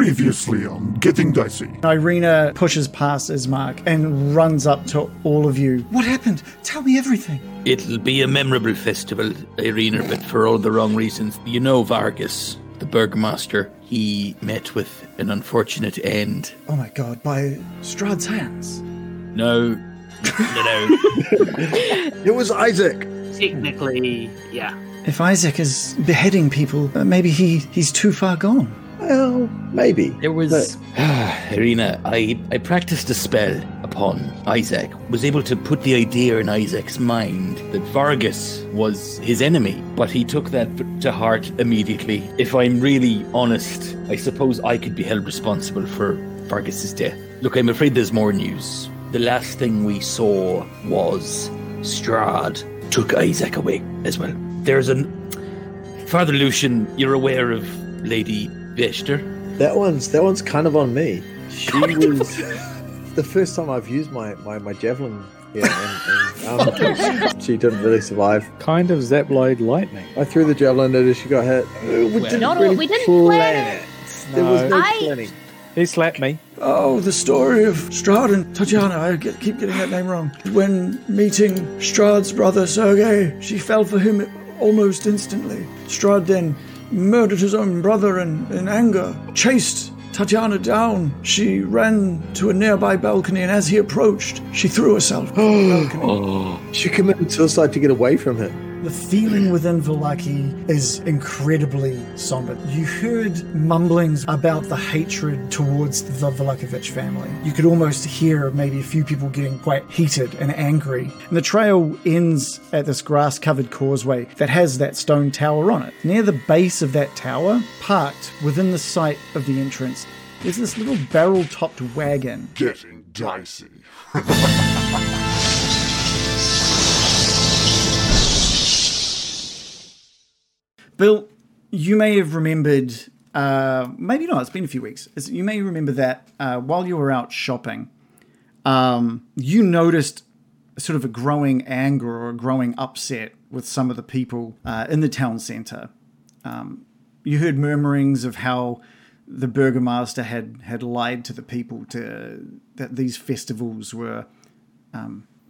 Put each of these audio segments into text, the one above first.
Previously on Getting Dicey. Irina pushes past Ismark and runs up to all of you. What happened? Tell me everything. It'll be a memorable festival, Irina, but for all the wrong reasons. You know Vargas, the Burgomaster, he met with an unfortunate end. Oh my god, by Strahd's hands. No, no, no. It was Isaac. Technically, yeah. If Isaac is beheading people, uh, maybe he, he's too far gone. Well, maybe. There was Irina. I I practiced a spell upon Isaac. Was able to put the idea in Isaac's mind that Vargas was his enemy, but he took that to heart immediately. If I'm really honest, I suppose I could be held responsible for Vargas's death. Look, I'm afraid there's more news. The last thing we saw was Strahd took Isaac away as well. There's an Father Lucian. You're aware of Lady Vester? That one's that one's kind of on me. She was the first time I've used my my, my javelin. Yeah, and, and um, she didn't really survive. Kind of Zaploid lightning. I threw the javelin at her. She got hit. We didn't Not all- really we didn't plan plan it. There was no I- planning. He slapped me. Oh, the story of Strahd and Tatiana. I get, keep getting that name wrong. When meeting Strahd's brother Sergei, she fell for him almost instantly. Strahd then murdered his own brother in, in anger, chased Tatiana down. She ran to a nearby balcony, and as he approached, she threw herself balcony. She committed suicide to get away from him. The feeling within Vallaki is incredibly somber. You heard mumblings about the hatred towards the Vallakovich family. You could almost hear maybe a few people getting quite heated and angry. And the trail ends at this grass covered causeway that has that stone tower on it. Near the base of that tower, parked within the sight of the entrance, is this little barrel topped wagon Getting Dicey. Bill, you may have remembered, uh, maybe not, it's been a few weeks. You may remember that uh, while you were out shopping, um, you noticed sort of a growing anger or a growing upset with some of the people uh, in the town centre. Um, you heard murmurings of how the burgomaster had, had lied to the people to that these festivals were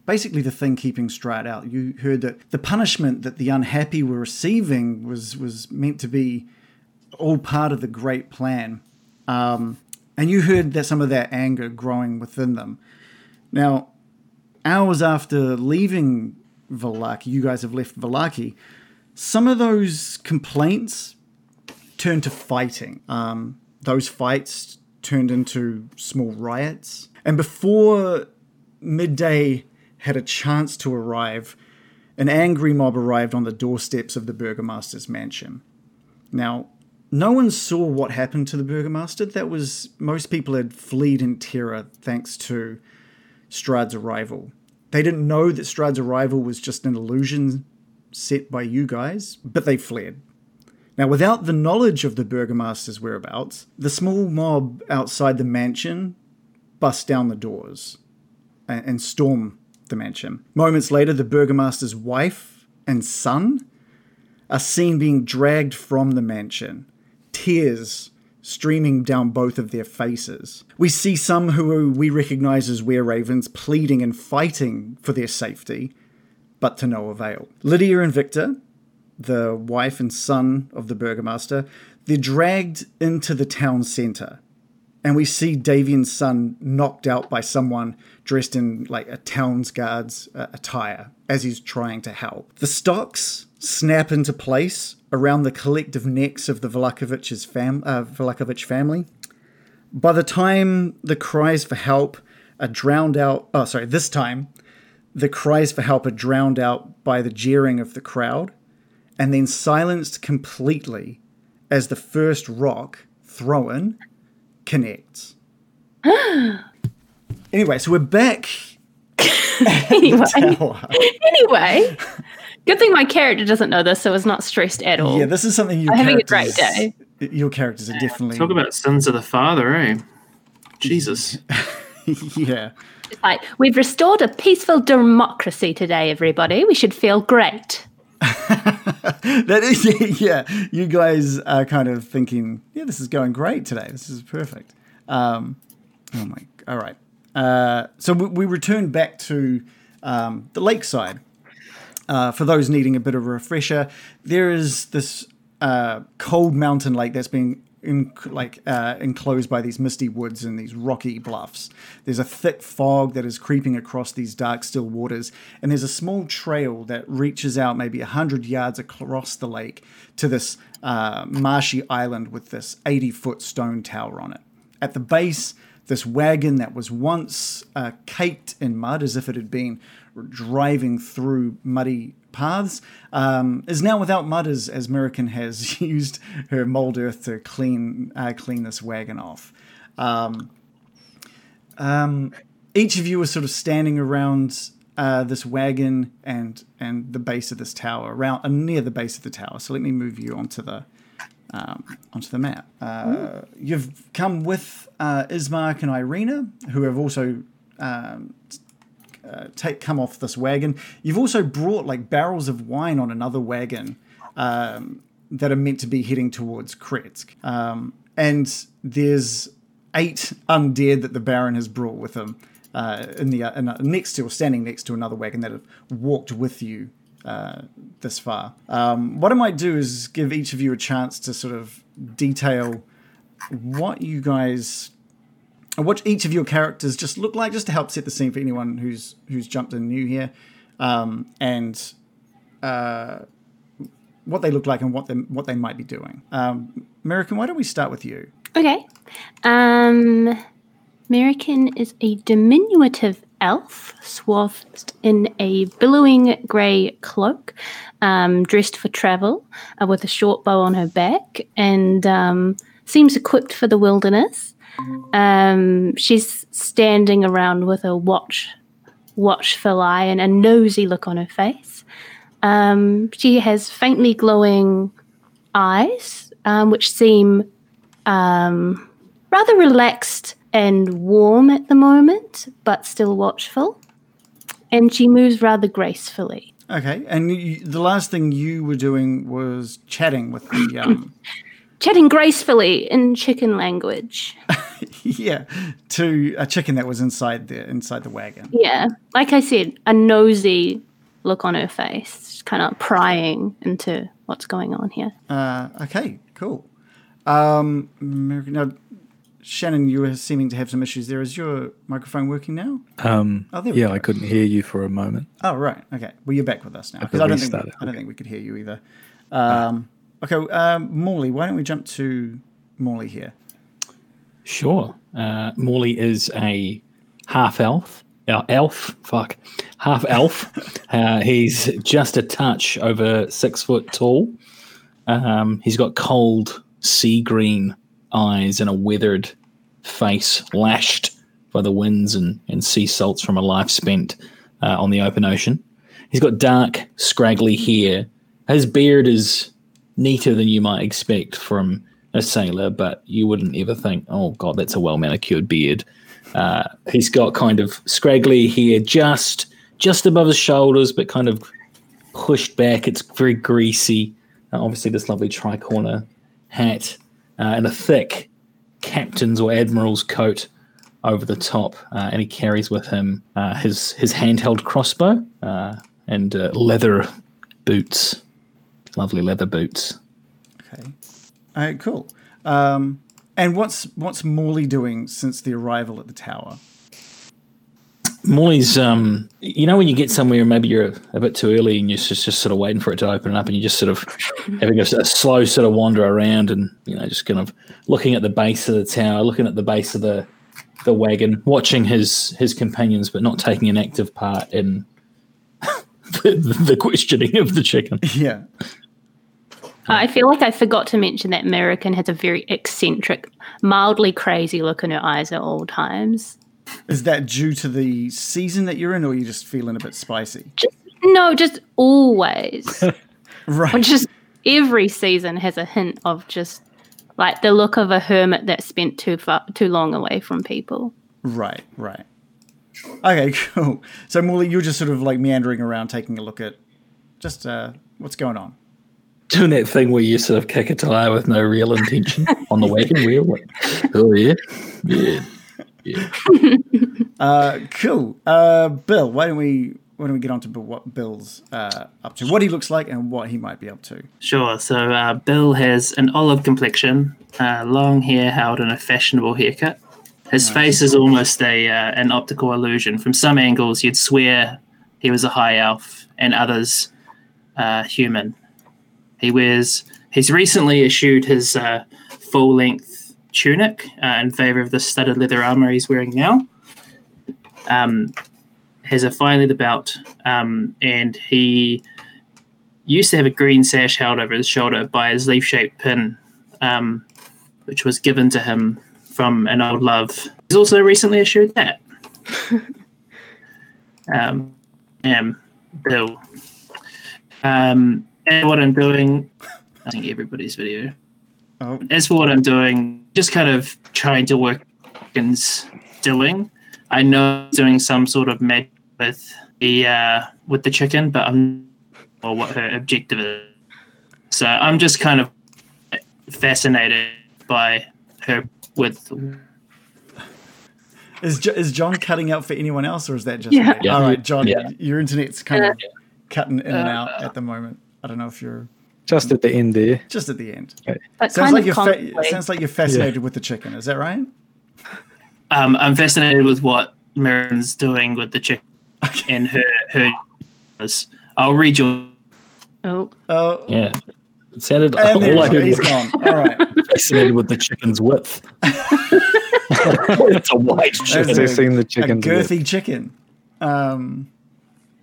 basically the thing keeping Strahd out. You heard that the punishment that the unhappy were receiving was was meant to be all part of the great plan, um, and you heard that some of that anger growing within them. Now, hours after leaving Vallaki, you guys have left Vallaki. Some of those complaints turned to fighting. Um, those fights turned into small riots, and before midday had a chance to arrive, an angry mob arrived on the doorsteps of the burgomaster's mansion. Now, no one saw what happened to the burgomaster. That was most people had fled in terror thanks to Strahd's arrival. They didn't know that Strahd's arrival was just an illusion set by you guys, but they fled. Now, without the knowledge of the burgomaster's whereabouts, the small mob outside the mansion bust down the doors and storm the mansion. Moments later, the burgomaster's wife and son are seen being dragged from the mansion, tears streaming down both of their faces. We see some who we recognize as were ravens pleading and fighting for their safety, but to no avail. Lydia and Victor, the wife and son of the burgomaster, they're dragged into the town centre and we see Davian's son knocked out by someone dressed in like a town's guard's uh, attire as he's trying to help. The stocks snap into place around the collective necks of the Vallakovich's fam- uh, family. By the time the cries for help are drowned out, oh sorry, this time the cries for help are drowned out by the jeering of the crowd, and then silenced completely as the first rock thrown connects. anyway, so we're back anyway, tower. anyway, good thing my character doesn't know this, so it's not stressed at all. Yeah, this is something your I'm having a great day. Your characters are definitely Talk about sins of the father, eh? Jesus. yeah. It's like we've restored a peaceful democracy today, everybody. We should feel great. that is, yeah, You guys are kind of thinking, yeah, this is going great today. This is perfect. Um, oh my, all right. Uh, so we, we return back to um, the lakeside. Uh, for those needing a bit of a refresher, there is this uh, cold mountain lake that's been in, like uh, enclosed by these misty woods and these rocky bluffs. There's a thick fog that is creeping across these dark, still waters, and there's a small trail that reaches out maybe a hundred yards across the lake to this uh, marshy island with this 80 foot stone tower on it. At the base, this wagon that was once uh, caked in mud as if it had been driving through muddy paths um, is now without mud as, as American has used her mold earth to clean uh, clean this wagon off. Um, um, each of you are sort of standing around uh, this wagon and and the base of this tower, around uh, near the base of the tower. So let me move you onto the um, onto the map. Uh, you've come with uh, Ismark and Irina, who have also um, uh, take come off this wagon. You've also brought like barrels of wine on another wagon um, that are meant to be heading towards Krezk. Um, and there's eight undead that the Baron has brought with him uh, in the in, uh, next to or standing next to another wagon that have walked with you uh, this far. Um, what I might do is give each of you a chance to sort of detail what you guys what each of your characters just look like, just to help set the scene for anyone who's who's jumped in new here, um, and uh, what they look like and what they what they might be doing. Um, American, why don't we start with you? Okay. Um, American is a diminutive elf swathed in a billowing grey cloak, um, dressed for travel, uh, with a short bow on her back, and um, seems equipped for the wilderness. Um, she's standing around with a watch, watchful eye and a nosy look on her face. Um, she has faintly glowing eyes, um, which seem um, rather relaxed and warm at the moment, but still watchful. And she moves rather gracefully. Okay, and you, the last thing you were doing was chatting with the um, chatting gracefully in chicken language. yeah, to a chicken that was inside the inside the wagon. Yeah, like I said, a nosy look on her face, kind of prying into what's going on here. Uh, okay, cool. Um, now, Shannon, you were seeming to have some issues there. Is your microphone working now? Um, oh, yeah, I couldn't hear you for a moment. Oh, right. Okay. Well, you're back with us now. Because I, I, don't think we, I don't think we could hear you either. Um, Okay, um, Morley, why don't we jump to Morley here? Sure. Uh, Morley is a half elf. Uh, elf, fuck, half elf. uh, he's just a touch over six foot tall. Um, he's got cold sea green eyes and a weathered face, lashed by the winds and, and sea salts from a life spent uh, on the open ocean. He's got dark, scraggly hair. His beard is neater than you might expect from a sailor, but you wouldn't ever think, oh god, that's a well manicured beard. Uh, he's got kind of scraggly hair just just above his shoulders, but kind of pushed back. It's very greasy. Uh, obviously, this lovely tricorner hat uh, and a thick captain's or admiral's coat over the top, uh, and he carries with him uh, his his handheld crossbow uh, and leather boots lovely leather boots. Okay. All right, cool. Um, and what's what's Morley doing since the arrival at the tower? Morley's, um, you know, when you get somewhere, maybe you're a, bit too early and you're just, just sort of waiting for it to open up, and you're just sort of having a, a, slow sort of wander around, and you know, just kind of looking at the base of the tower, looking at the base of the the wagon, watching his his companions, but not taking an active part in the, the questioning of the chicken. Yeah. I feel like I forgot to mention that American has a very eccentric, mildly crazy look in her eyes at all times. Is that due to the season that you're in, or are you just feeling a bit spicy? Just, no, just always. right. Just every season has a hint of just like the look of a hermit that spent too far, too long away from people. Right, right. Okay, cool. So Morley, you're just sort of like meandering around, taking a look at Just uh, what's going on? Doing that thing where you sort of kick a tire with no real intention on the wagon wheel. Like, oh yeah, yeah, yeah. Uh, cool. Uh, Bill, why don't we why don't we get on to what Bill's uh, up to, what he looks like, and what he might be up to? Sure. So uh, Bill has an olive complexion, uh, long hair held in a fashionable haircut. His face is almost a uh, an optical illusion. From some angles, you'd swear he was a high elf, and others uh, human. He wears. He's recently issued his uh, full length tunic uh, in favor of the studded leather armor he's wearing now. Um, has a fine leather belt, um, and he used to have a green sash held over his shoulder by his leaf shaped pin, um, which was given to him from an old love. He's also recently issued that. um, Bill. Um, and what I'm doing, I think everybody's video. Oh. As for what I'm doing, just kind of trying to work and doing. I know he's doing some sort of magic with the uh, with the chicken, but I'm or what her objective is. So I'm just kind of fascinated by her with Is jo- is John cutting out for anyone else, or is that just Yeah. me? Yeah. All right, John, Yeah. your internet's kind of cutting in and out at the moment. I don't know if you're Just at the end there. just at the end. But Sounds like you're fa- sounds like you're fascinated with the chicken. Is that right? um, I'm fascinated with what Marin's doing with the chicken and her her. I'll read your oh, Oh, Yeah. It sounded and all I there's- heard he's was gone. All right. fascinated with the chicken's width. it's a wide That's chicken. They've a- seen the a chickens. girthy chicken. Um,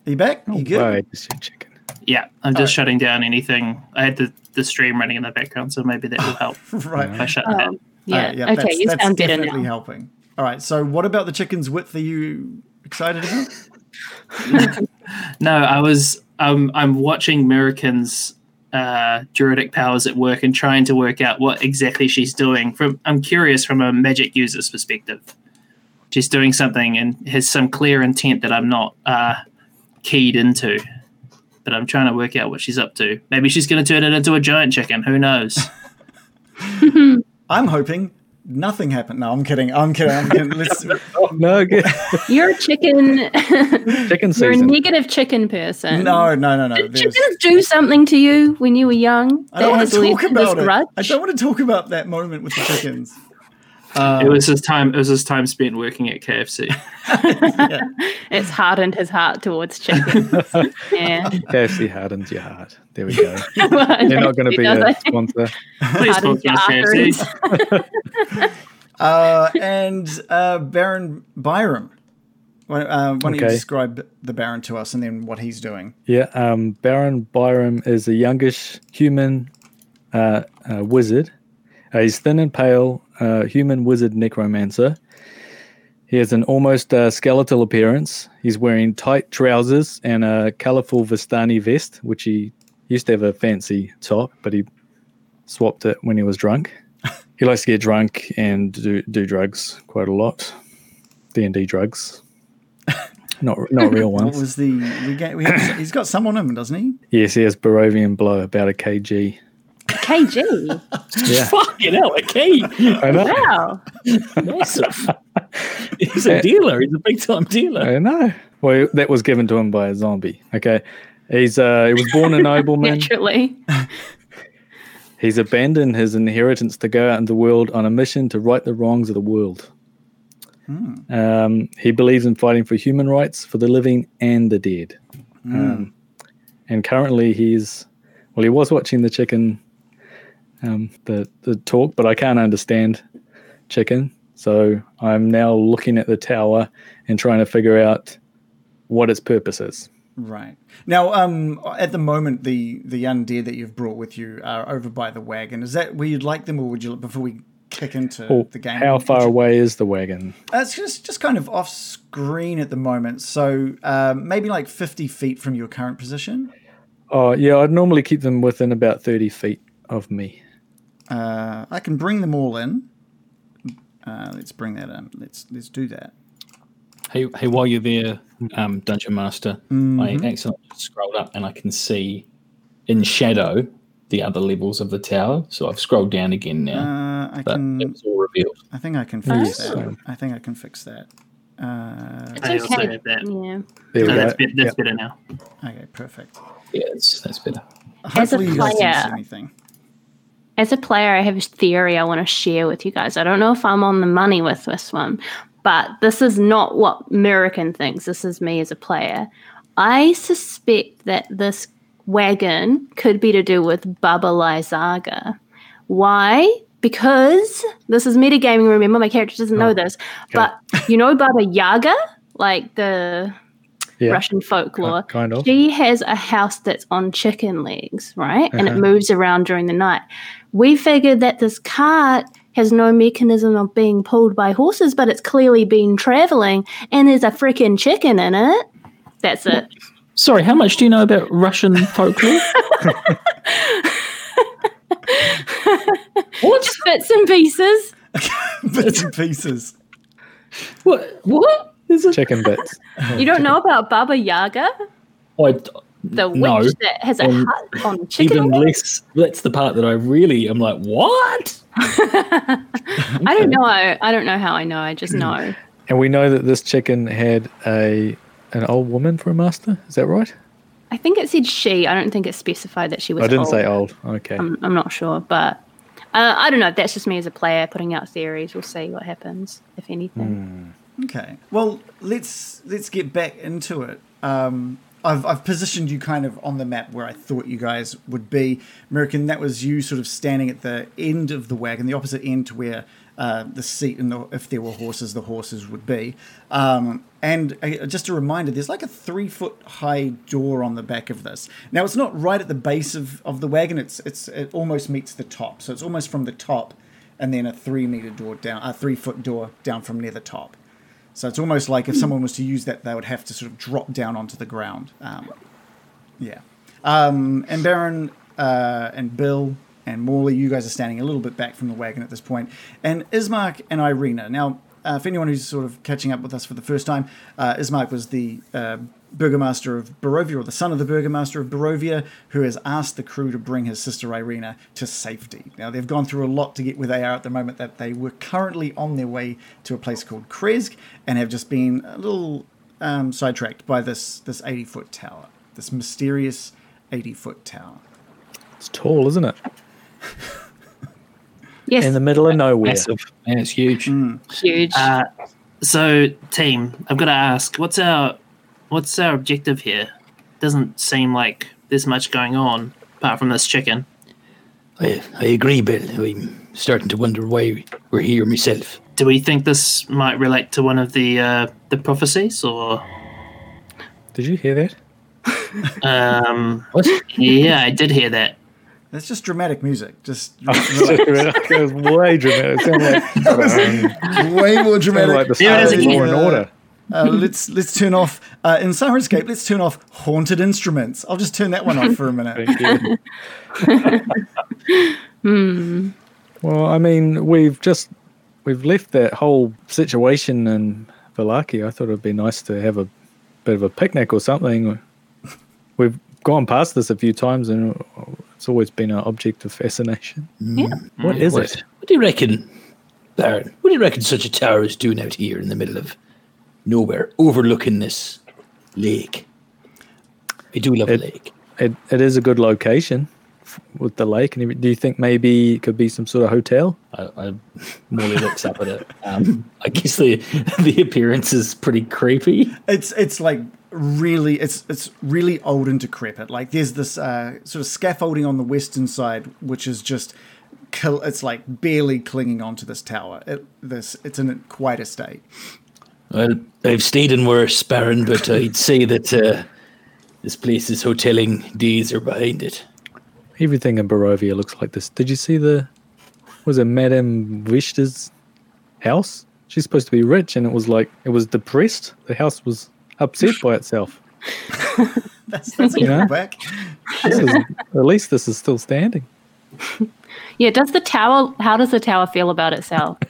are you back? You good? Right, it's chicken. Yeah. I'm just Alright. shutting down anything. I had the, the stream running in the background, so maybe that will help. Right. if I shut oh, that. yeah. Alright, okay, that's, you that's sound better definitely now. helping. All right. So, what about the chicken's width? Are you excited about? No, I was. Um, I'm watching Americans' uh, druidic powers at work and trying to work out what exactly she's doing. From I'm curious from a magic user's perspective. She's doing something and has some clear intent that I'm not uh, keyed into. But I'm trying to work out what she's up to. Maybe she's going to turn it into a giant chicken. Who knows? I'm hoping nothing happened. No, I'm kidding. I'm kidding. I'm kidding. Let's, No, good. You're a chicken. Chicken season. You're a negative chicken person. no, no, no, no. Did There's- chickens do something to you when you were young I don't want has to led talk about it. grudge? I don't want to talk about that moment with the chickens. Uh, it was his time. It was his time spent working at KFC. It's hardened his heart towards chickens. yeah. KFC hardens your heart. There we go. You're You're not going to be a sponsor. Please sponsor your us, arteries. KFC. uh, and uh, Baron Byram. Why, uh, why don't you describe the Baron to us and then what he's doing? Yeah, um, Baron Byram is a youngish human uh, uh, wizard. He's thin and pale, uh, human wizard necromancer. He has an almost uh, skeletal appearance. He's wearing tight trousers and a colorful Vistani vest, which he used to have a fancy top, but he swapped it when he was drunk. he likes to get drunk and do, do drugs quite a lot. D and D drugs, not not real ones. What was the we get? We have, he's got some on him, doesn't he? Yes, he has Barovian blow, about a kg. KG. Yeah, Fucking hell, a key. I know. Wow. Massive. He's a dealer. He's a big time dealer. I know. Well, that was given to him by a zombie. Okay, he's uh, he was born a nobleman. Naturally. he's abandoned his inheritance to go out in the world on a mission to right the wrongs of the world. Um, he believes in fighting for human rights for the living and the dead. Um, and currently, he's well, he was watching the chicken, um, the the talk, but I can't understand chicken. So I'm now looking at the tower and trying to figure out what its purpose is. Right now, um, at the moment, the the undead that you've brought with you are over by the wagon. Is that where you'd like them, or would you look before we kick into Oh, the game? how far away is the wagon? Uh, it's just just kind of off screen at the moment, so um, maybe like fifty feet from your current position. Oh, yeah, I'd normally keep them within about 30 feet of me. Uh, I can bring them all in. Uh, let's bring that in. Let's let's do that. Hey, hey, while you're there, um, Dungeon Master, Mm-hmm. I accidentally scrolled up and I can see in shadow the other levels of the tower. So I've scrolled down again now. Uh, I but can. it was all revealed. I think I can fix Yes. that. I think I can fix that. Uh, It's I also okay. have that. Yeah. There we No, go. that's, be- that's Yep. better now. okay, perfect. Yeah, that's better. As a Hopefully, you guys didn't see player- anything. As a player, I have a theory I want to share with you guys. I don't know if I'm on the money with this one, but this is not what American thinks. This is me as a player. I suspect that this wagon could be to do with Baba Lysaga. Why? Because this is metagaming, remember, my character doesn't know this. But you know Baba Yaga? Like the Yeah. Russian folklore. Ki- kind of. She has a house that's on chicken legs, right? And it Uh-huh. moves around during the night. We figured that this cart has no mechanism of being pulled by horses, but it's clearly been traveling and there's a freaking chicken in it. That's it. Sorry, how much do you know about Russian folklore? what? Just bits and pieces. Bits and pieces. What? What? Is it? Chicken bits. You don't know about Baba Yaga? I, The witch No. that has a hut on chicken even less. That's the part that I really am like, what? I don't know. I don't know how I know. I just know. And we know that this chicken had a an old woman for a master. Is that right? I think it said she. I don't think it specified that she was I didn't old. say old. Okay. I'm, I'm not sure, but uh, I don't know. That's just me as a player putting out theories. We'll see what happens, if anything. Okay. Well, let's let's get back into it. Um, I've I've positioned you kind of on the map where I thought you guys would be. American, that was you sort of standing at the end of the wagon, the opposite end to where uh, the seat and the, if there were horses, the horses would be. Um, and uh, just a reminder, there's like a three foot high door on the back of this. Now it's not right at the base of, of the wagon. It's it's it almost meets the top, so it's almost from the top, and then a three meter door down, a three foot door down from near the top. So it's almost like if someone was to use that, they would have to sort of drop down onto the ground. Um, yeah. Um, and Baron uh, and Bill and Morley, you guys are standing a little bit back from the wagon at this point. And Ismark and Irina. Now, uh, for anyone who's sort of catching up with us for the first time, uh, Ismark was the uh, Burgomaster of Barovia, or the son of the Burgomaster of Barovia, who has asked the crew to bring his sister Irina to safety. Now, they've gone through a lot to get where they are at the moment, that they were currently on their way to a place called Krezk and have just been a little um, sidetracked by this this 80 foot tower, this mysterious 80 foot tower. It's tall, isn't it? Yes, In the middle of nowhere. Massive. Yeah, it's huge. huge. Uh, so, team, I've got to ask, what's our what's our objective here? Doesn't seem like there's much going on apart from this chicken. I, I agree, Bill. I'm starting to wonder why we're here myself. Do we think this might relate to one of the uh, the prophecies, or Did you hear that? um, What? yeah, I did hear that. That's just dramatic music. Just it was way dramatic. It sounded like, way more dramatic. sounded like the Yeah, it start is Law and Order. Uh, let's let's turn off uh, in Syrinscape. Let's turn off haunted instruments. I'll just turn that one off for a minute. Thank. Well, I mean, we've just we've left that whole situation in Vallaki. I thought it'd be nice to have a bit of a picnic or something. We've gone past this a few times, and it's always been an object of fascination. yeah. What is what, it? What do you reckon, Baron? What do you reckon such a tower is doing out here in the middle of nowhere, overlooking this lake? I do love It- a lake. It, it is a good location with the lake. And do you think maybe it could be some sort of hotel? I, I Morley looks up at it. Um, I guess the the appearance is pretty creepy. It's it's like really it's it's really old and decrepit. Like there's this uh, sort of scaffolding on the western side, which is just. It's like barely clinging onto this tower. It, this it's in quite a state. Well, I've stayed in worse, Baron, but I'd say that uh, this place's hoteling days are behind it. Everything in Barovia looks like this. Did you see the was it Madame Vishta's house? She's supposed to be rich, and it was like it was depressed. The house was upset by itself. That's that's a Yeah. callback. This is, at least this is still standing. Yeah, does the tower, how does the tower feel about itself?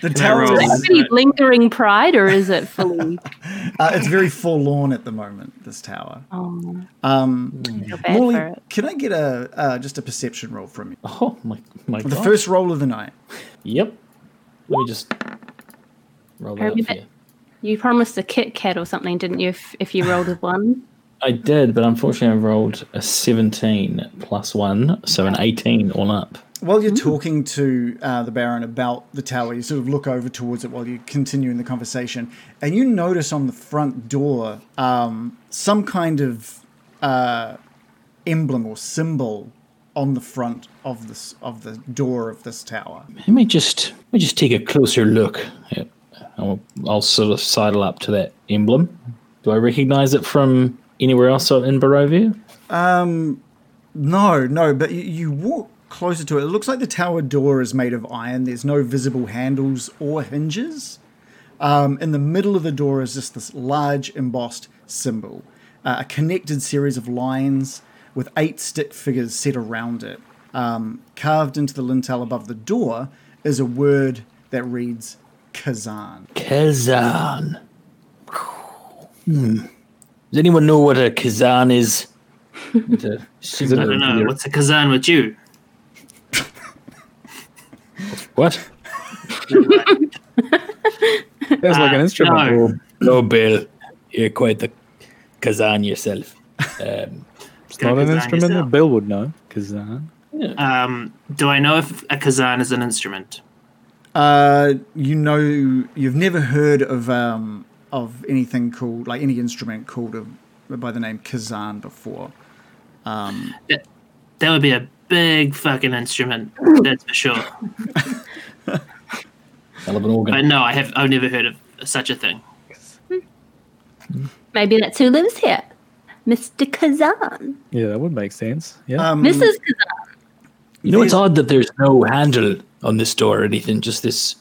The tower? Is is it any lingering pride or is it fully. uh, it's very forlorn at the moment. This tower. Oh, Um, I bad Morley, for it. can I get a uh, just a perception roll from you? Oh my my The God. first roll of the night. Yep. Let me just roll that up for you. You promised a Kit Kat or something, didn't you, if, if you rolled a one? I did, but unfortunately I rolled a 17 plus 1, so an 18 all up. While you're talking to uh, the Baron about the tower, you sort of look over towards it while you continue in the conversation, and you notice on the front door um, some kind of uh, emblem or symbol on the front of this of the door of this tower. Let me just let me just take a closer look. I'll, I'll sort of sidle up to that emblem. Do I recognize it from anywhere else in Barovia? No, no, but you, you walk closer to it. It looks like the tower door is made of iron. There's no visible handles or hinges. Um, in the middle of the door is just this large embossed symbol, uh, a connected series of lines with eight stick figures set around it. Um, carved into the lintel above the door is a word that reads Khazan. Khazan. Hmm. Does anyone know what a Khazan is? It's a I symbol don't know. here. What's a kazan with you? What? Sounds like an Uh, instrument. no. Oh, no, Bill. You're quite the Khazan yourself. Um, It's not an instrument yourself. that Bill would know. Khazan. Um, do I know if a kazan is an instrument? Uh, you know, you've never heard of um, of anything called like any instrument called a, by the name Khazan before. That, that would be a big fucking instrument. That's for sure. hell of an organ. But no, I have. I've never heard of such a thing. Maybe that's who lives here. Mr. Khazan. Yeah, that would make sense. Yeah. Um, Mrs. Khazan. You know, it's odd that there's no handle on this door or anything, just this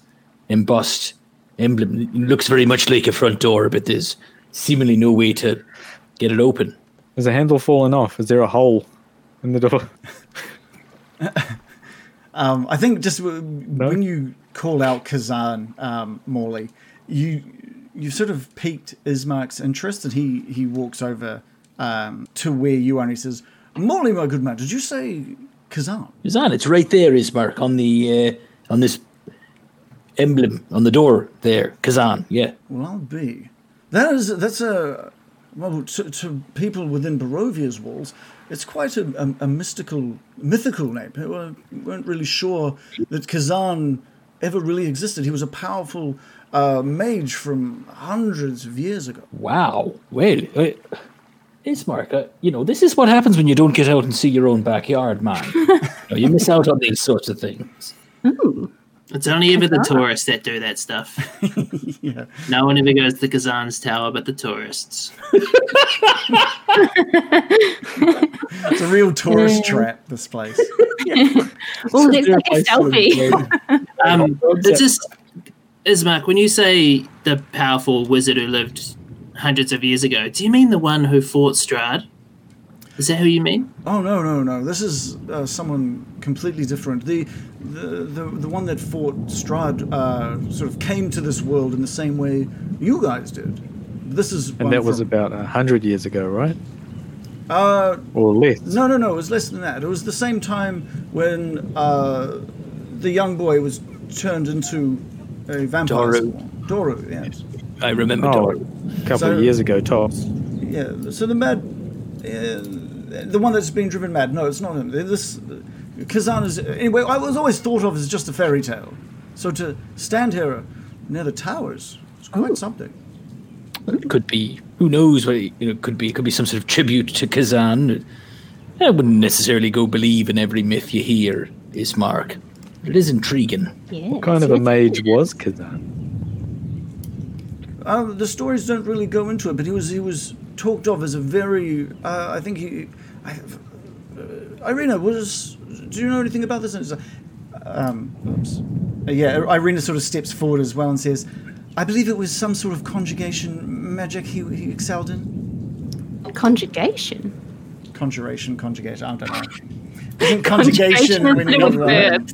embossed emblem. It looks very much like a front door, but there's seemingly no way to get it open. Is the handle fallen off? Is there a hole in the door? Um, I think just w- when you call out Khazan, um, Morley, you you sort of piqued Ismark's interest, and he he walks over um, to where you are, and he says, "Morley, my good man, did you say Khazan?" Khazan, it's right there, Ismark, on the uh, on this emblem on the door there. Khazan, yeah. Well, I'll be. That is that's a well to, to people within Barovia's walls. It's quite a, a, a mystical, mythical name. We weren't, weren't really sure that Khazan ever really existed. He was a powerful uh, mage from hundreds of years ago. Wow. Well, uh, Ismark, uh, you know, this is what happens when you don't get out and see your own backyard, man. you, know, you miss out on these sorts of things. It's only ever the tourists that do that stuff. Yeah. No one ever goes to Khazan's tower but the tourists. It's a real tourist trap. This place. Oh, let's take a selfie. Um, it's just, Ismark, when you say the powerful wizard who lived hundreds of years ago, do you mean the one who fought Strahd? Is that who you mean? Oh no no no! This is uh, someone completely different. The, the the the one that fought Strahd uh, sort of came to this world in the same way you guys did. This is And one that was from- about a hundred years ago, right? uh Or less. no no no. It was less than that. It was the same time when uh, the young boy was turned into a vampire. Doru. spawn. Doru, yes. I remember. Oh, Dor- a couple So- of years ago, tops. Yeah. So the mad, uh, the one that's been driven mad. No, it's not him. This Khazan is anyway. I was always thought of as just a fairy tale. So to stand here near the towers, it's quite something. It could be. Who knows what it, you know, could be? It could be some sort of tribute to Khazan. I wouldn't necessarily go believe in every myth you hear, Ismark. It is intriguing. Yeah, What kind of a mage was Khazan? Uh, the stories don't really go into it, but he was he was talked of as a very. Uh, I think he. I, uh, Irina was. Do you know anything about this? And it's like, Um, oops. Uh, yeah, Irina sort of steps forward as well and says, "I believe it was some sort of conjugation magic he, he excelled in. Conjugation. Conjuration, conjugation. I don't know. Isn't conjugation when you're uh, verbs.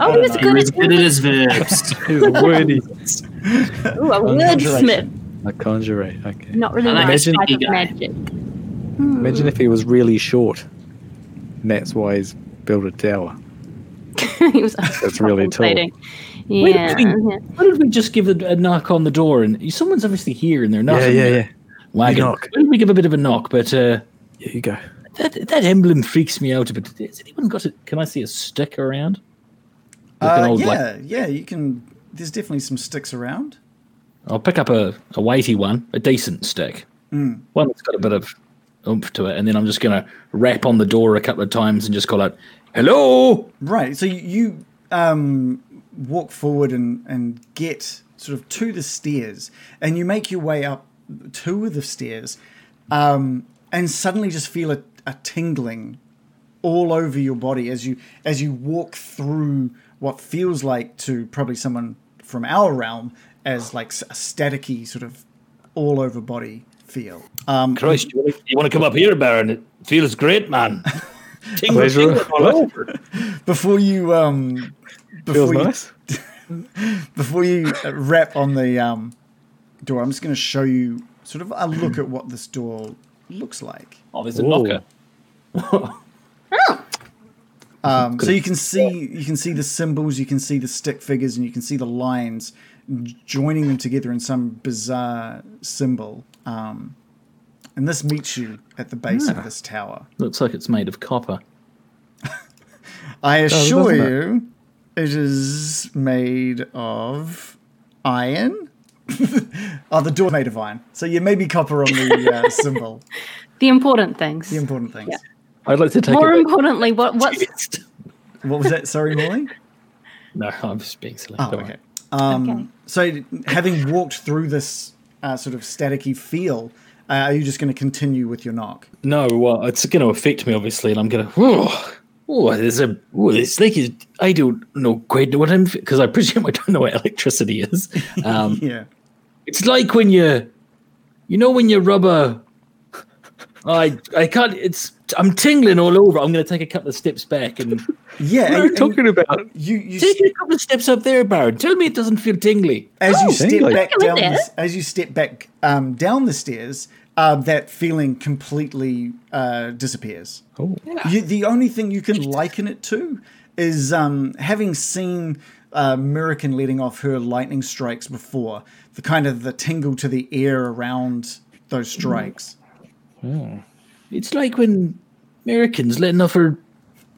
Oh, he was good was at good at his verbs. A wordy. Ooh, a wordsmith. A conjurate. Okay. Not really I like my Imagine- type of Guy. magic. Imagine if he was really short. And that's why he's built a tower. he was That's really tall. contemplating. Wait, Yeah. wait. yeah. Why did we just give a, a knock on the door? And someone's obviously here, and they're not. Yeah, yeah, yeah. Wagon. knock. Why don't we give a bit of a knock? But uh, Here you go. that that emblem freaks me out a bit. Has anyone got it? Can I see a stick around? Uh, old, yeah, like- yeah, you can. There's definitely some sticks around. I'll pick up a, a weighty one, a decent stick. One that's got a bit of oomph to it, and then I'm just gonna rap on the door a couple of times and just call out, "Hello." Right. So you, um, walk forward and, and get sort of to the stairs, and you make your way up to the stairs, um, and suddenly just feel a, a tingling all over your body as you as you walk through what feels like to probably someone from our realm as like a staticky sort of all over body feel. Um, Christ, you want, to, you want to come up here, Baron? It feels great, man. tingle, Pleasure. tingle all over. before you um, Feels before you, nice. before you uh, rap on the um, door, I'm just going to show you sort of a look at what this door looks like. Oh, there's a Whoa. knocker. Um, so you can see you can see the symbols, you can see the stick figures, and you can see the lines joining them together in some bizarre symbol. Um, and this meets you at the base of this tower. Looks like it's made of copper. I assure doesn't it? you, it is made of iron. oh, the door's made of iron. So you may be copper on the uh, symbol. The important things. The important things. I'd like to take More a importantly, what what's What was that? Sorry, Molly. No, I'm just being silly. Oh, okay. Um, Okay. So, having walked through this uh, sort of staticky feel, uh, are you just going to continue with your knock? No, well, it's going to affect me, obviously, and I'm going to. Oh, oh, there's a. Oh, it's like it- I don't know quite what I'm because I presume I don't know what electricity is. Um, Yeah. It's like when you, you know, when you rub a. I I can't. It's I'm tingling all over. I'm going to take a couple of steps back and Yeah. What are and- you talking about? and you, you take a couple of steps up there, Baron. Tell me it doesn't feel tingly. as you step tingly. back down the, as you step back um, down the stairs, uh, that feeling completely uh, disappears. Oh, You, the only thing you can liken it to is um, having seen uh, American letting off her lightning strikes before, the kind of the tingle to the air around those strikes. Hmm. It's like when Americans letting off her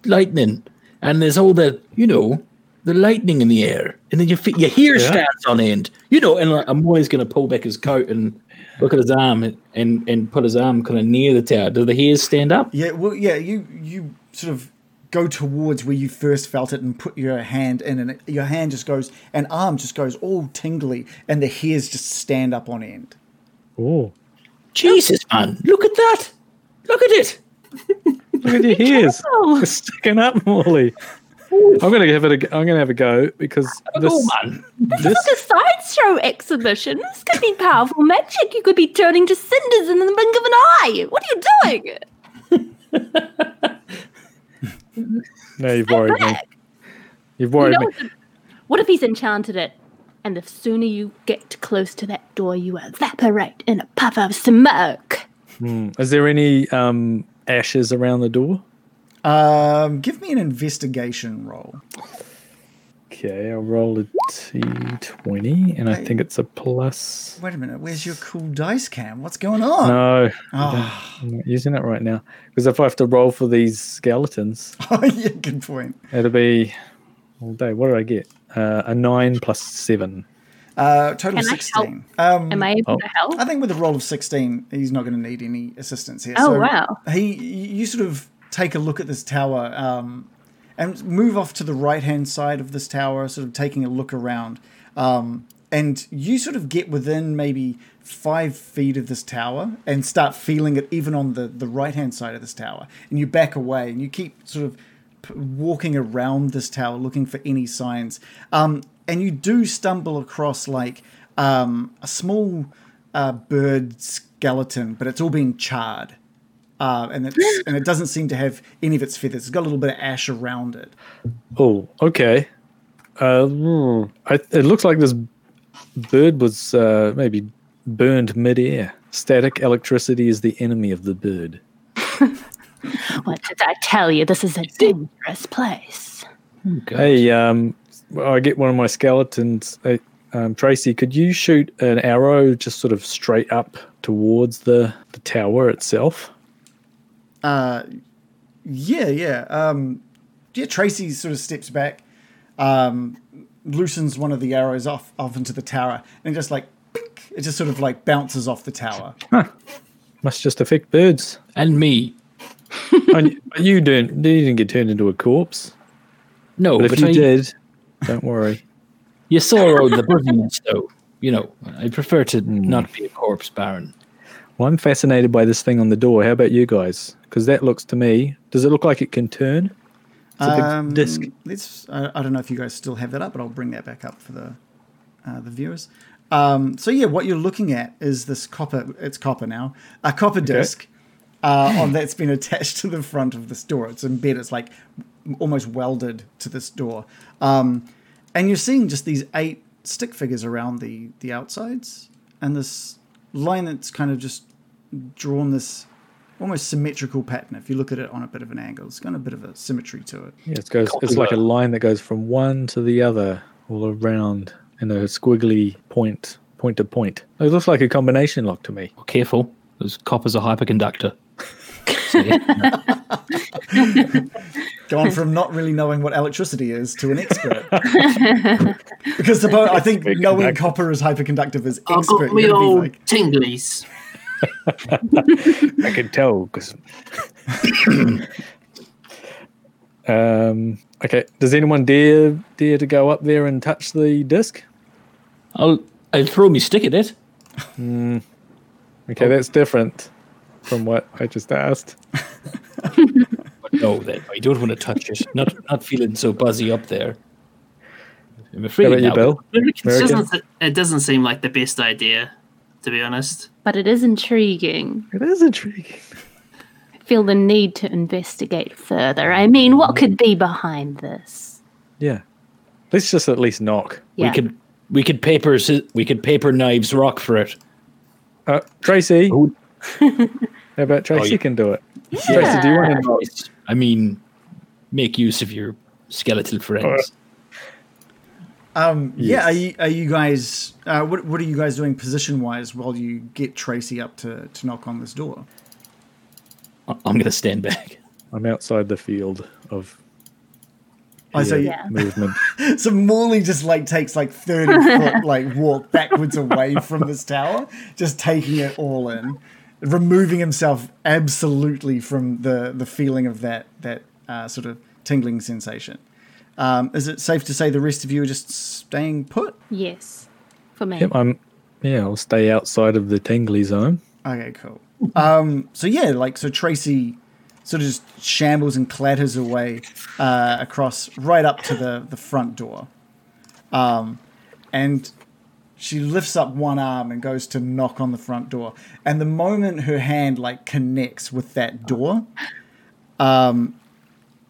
lightning, and there's all the, you know, the lightning in the air, and then your fe- your hair stands on end, you know. And like, I'm always going to pull back his coat and look at his arm and and, and put his arm kind of near the tower. Do the hairs stand up? Yeah, well, yeah, you you sort of go towards where you first felt it and put your hand in, and it, your hand just goes, and arm just goes all tingly, and the hairs just stand up on end. oh. Jesus, man, look at that! Look at it! Look at your ears. They're sticking up, Morley. I'm gonna have it. A, I'm gonna have a go because oh, this, oh man, this like a sideshow exhibition? This could be powerful magic. You could be turning to cinders in the blink of an eye. What are you doing? no, you've worried me. You've You worried know, me. what if he's enchanted it? And the sooner you get close to that door, you evaporate in a puff of smoke. Is there any um, ashes around the door? Um, give me an investigation roll. Okay, I'll roll a d20, and I think it's a plus. Wait a minute, where's your cool dice cam? What's going on? No, Oh, I'm not using it right now because if I have to roll for these skeletons, oh, yeah, good point. it'll be all day. What did I get? Uh, a nine plus seven. Uh, total Can I 16. Um, Am I able Oh. to help? I think with a roll of 16, he's not going to need any assistance here. Oh, wow. He, you sort of take a look at this tower um, and move off to the right hand side of this tower, sort of taking a look around. Um, and you sort of get within maybe five feet of this tower and start feeling it even on the, the right hand side of this tower. And you back away and you keep sort of p- walking around this tower looking for any signs. Um, and you do stumble across like um, a small uh, bird skeleton, but it's all been charred. uh, and it's and it doesn't seem to have any of its feathers. It's got a little bit of ash around it. Oh, okay. Uh, hmm, I, it looks like this bird was uh, maybe burned midair. Static electricity is the enemy of the bird. What did I tell you? This is a dangerous place. Hey, um, I get one of my skeletons. Hey, um, Tracy, could you shoot an arrow just sort of straight up towards the, the tower itself? Uh, yeah, yeah. Um, yeah, Tracy sort of steps back, um, loosens one of the arrows off off into the tower, and just like it just sort of like bounces off the tower. Must just affect birds. And me. And you didn't. You didn't get turned into a corpse. No, But but, if you I, did, don't worry. you saw all the birdies, though. You know, I prefer to not be a corpse baron. Well, I'm fascinated by this thing on the door. How about you guys? Because that looks to me. Does it look like it can turn? It's a big Um, disc. Let's. I, I don't know if you guys still have that up, but I'll bring that back up for the uh, the viewers. Um, so yeah, what you're looking at is this copper. It's copper now. A copper disc uh, on that's been attached to the front of this door. It's embedded. It's like almost welded to this door. Um, and you're seeing just these eight stick figures around the the outsides, and this line that's kind of just drawn this almost symmetrical pattern. If you look at it on a bit of an angle, it's got a bit of a symmetry to it. Yeah, it goes. It's like a line that goes from one to the other, all around in a squiggly point, point to point. It looks like a combination lock to me. Oh, careful, because copper's a hyperconductor. gone from not really knowing what electricity is to an expert. because the bo- I think Expert knowing copper is hyperconductive is I've expert. got me You're gonna be old like, tinglies. I can tell because. um. Okay. Does anyone dare dare to go up there and touch the disc? I'll I'll throw me stick at it. Okay, that's different from what I just asked. No, that I don't want to touch it. Not not feeling so buzzy up there. I'm afraid How about you. Bill? It doesn't, it doesn't seem like the best idea, to be honest. But it is intriguing. It is intriguing. I feel the need to investigate further. I mean, what could be behind this? Yeah. Let's just at least knock. Yeah. We could we could paper we could paper knives rock for it. Uh, Tracy. Who- How about Tracy Oh, yeah. can do it? Tracy, do you want to knock? I mean, make use of your skeletal friends. um, yeah, are you, are you guys, uh, what, what are you guys doing position wise while you get Tracy up to, to knock on this door? I- I'm gonna stand back. I'm outside the field of I say, Yeah. movement. so Morley just like takes like 30 foot like walk backwards away from this tower, just taking it all in, removing himself absolutely from the, the feeling of that, that uh, sort of tingling sensation. Um, is it safe to say the rest of you are just staying put? Yes, for me. Yep, I'm. Yeah, I'll stay outside of the tingly zone. Okay, cool. Um, so yeah, like so Tracy sort of just shambles and clatters away uh, across right up to the the front door, um, and she lifts up one arm and goes to knock on the front door. And the moment her hand like connects with that door, um,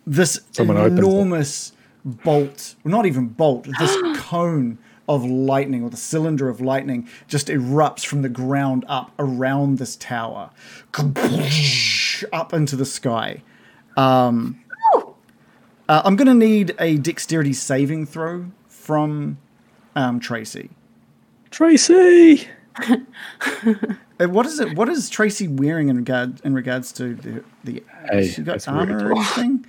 this Someone enormous bolt, well, not even bolt, this cone of lightning or the cylinder of lightning just erupts from the ground up around this tower, up into the sky. Um, uh, I'm going to need a dexterity saving throw from um, Tracy. Tracy. Uh, what is it? What is Tracy wearing in regard in regards to the the? Hey, she got armor weird. or anything?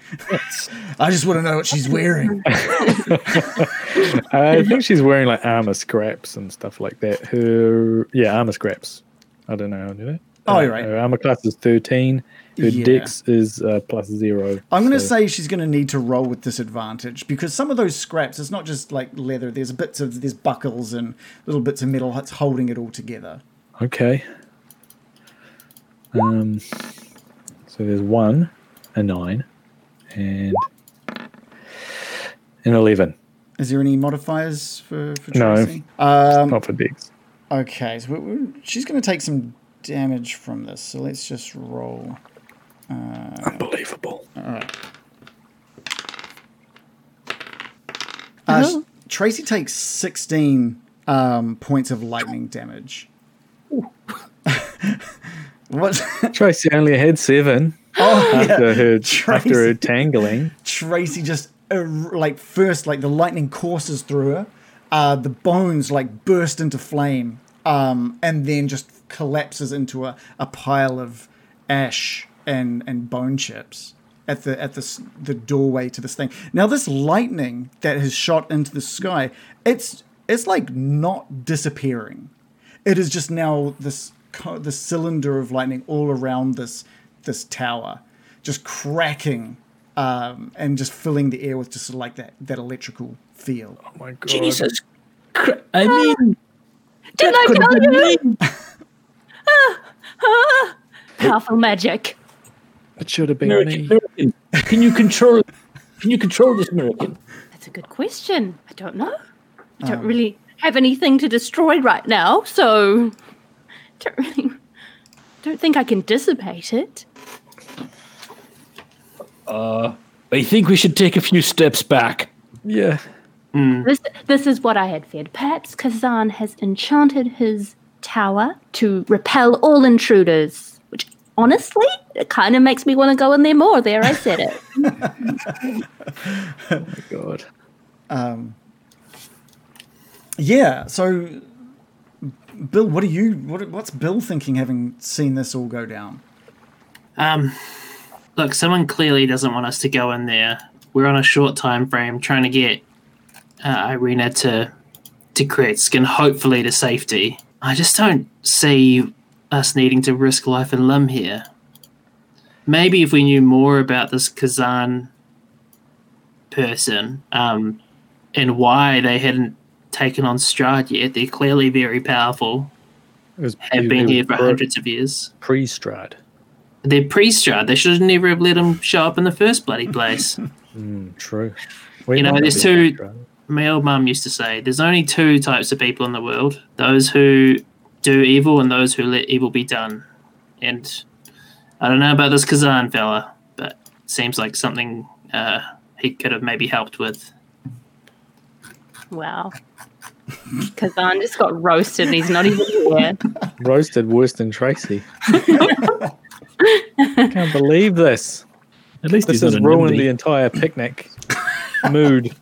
I just want to know what she's wearing. I think she's wearing like armor scraps and stuff like that. Her yeah, armor scraps. I don't know. Do they? Oh, Uh, you're right. Her armor class is thirteen. Her Yeah. dex is uh, plus zero. I'm going to so- say she's going to need to roll with disadvantage because some of those scraps, it's not just like leather. There's bits of there's buckles and little bits of metal that's holding it all together. Okay. Um. So there's one, a nine, and an eleven. Is there any modifiers for, for No. Um, Not for dex. Okay, so we- we- she's going to take some damage from this. So let's just roll. Unbelievable. Uh, Oh. Tracy takes 16 um, points of lightning damage. what? Tracy only had seven oh, after yeah. her Tracy. after her tangling. Tracy just uh, like first like the lightning courses through her, uh, the bones like burst into flame, um, and then just collapses into a, a pile of ash and and bone chips at the at the the doorway to this thing. Now this lightning that has shot into the sky, it's it's like not disappearing. It is just now this the cylinder of lightning all around this this tower, just cracking um, and just filling the air with just like that that electrical feel. Oh my god. Jesus. Cri- I ah. mean, Didn't I tell been you? me. Ah, ah. Powerful magic. It should have been American, me. American. Can you control? Can you control this American? That's a good question. I don't know. I don't oh. really have anything to destroy right now, so don't really don't think I can dissipate it. Uh, I think we should take a few steps back. Yeah. Hmm. This this is what I had feared. Perhaps Khazan has enchanted his tower to repel all intruders. Which honestly, it kind of makes me want to go in there more. There, I said it. oh my God. Yeah. So, Bill, what are you? What, what's Bill thinking, having seen this all go down? Um, look, someone clearly doesn't want us to go in there. We're on a short time frame trying to get uh, Irina to to Krezk and hopefully to safety. I just don't see us needing to risk life and limb here. Maybe if we knew more about this Khazan person um, and why they hadn't taken on Strahd yet, they're clearly very powerful. Was Have been here for hundreds of years. Pre Strahd. They're pre-Strahd. They should never have let him show up in the first bloody place. True. We You know, there's two-. My old mum used to say, "There's only two types of people in the world: those who do evil and those who let evil be done." And I don't know about this Khazan fella, but seems like something uh, he could have maybe helped with. Wow. Khazan just got roasted and he's not even here. Roasted worse than Tracy. I can't believe this. At least This has ruined the entire picnic mood.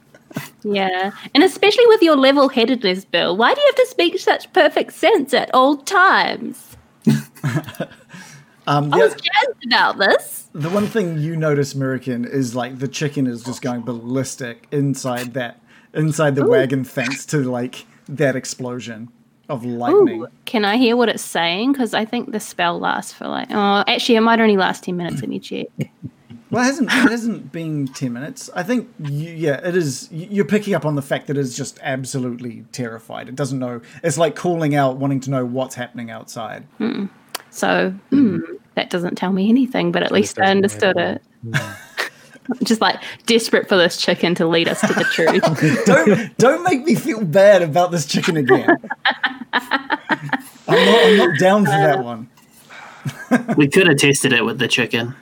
Yeah. And especially with your level headedness, Bill. Why do you have to speak such perfect sense at all times? Um, I was jazzed about this. the one thing you notice, American, is like the chicken is just going ballistic inside that inside the wagon, thanks to like that explosion of lightning. Ooh, can I hear what it's saying? Because I think the spell lasts for like, oh, actually, it might only last 10 minutes. Let me check. Well, it hasn't it hasn't been ten minutes. I think you, yeah, it is. You're picking up on the fact that it's just absolutely terrified. It doesn't know. It's like calling out, wanting to know what's happening outside. So hmm, that doesn't tell me anything, but at least I understood matter. it. Just like desperate for this chicken to lead us to the truth. don't don't make me feel bad about this chicken again. I'm not, I'm not down for that one. We could have tested it with the chicken.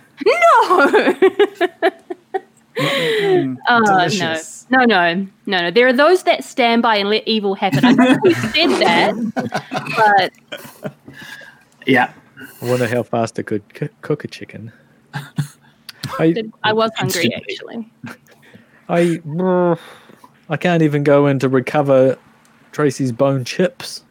Oh, Delicious. no. No, no, no, no. There are those that stand by and let evil happen. I know we said that, but Yeah. I wonder how fast it could c- cook a chicken. I, I was hungry actually. I, I can't even go in to recover Tracy's bone chips.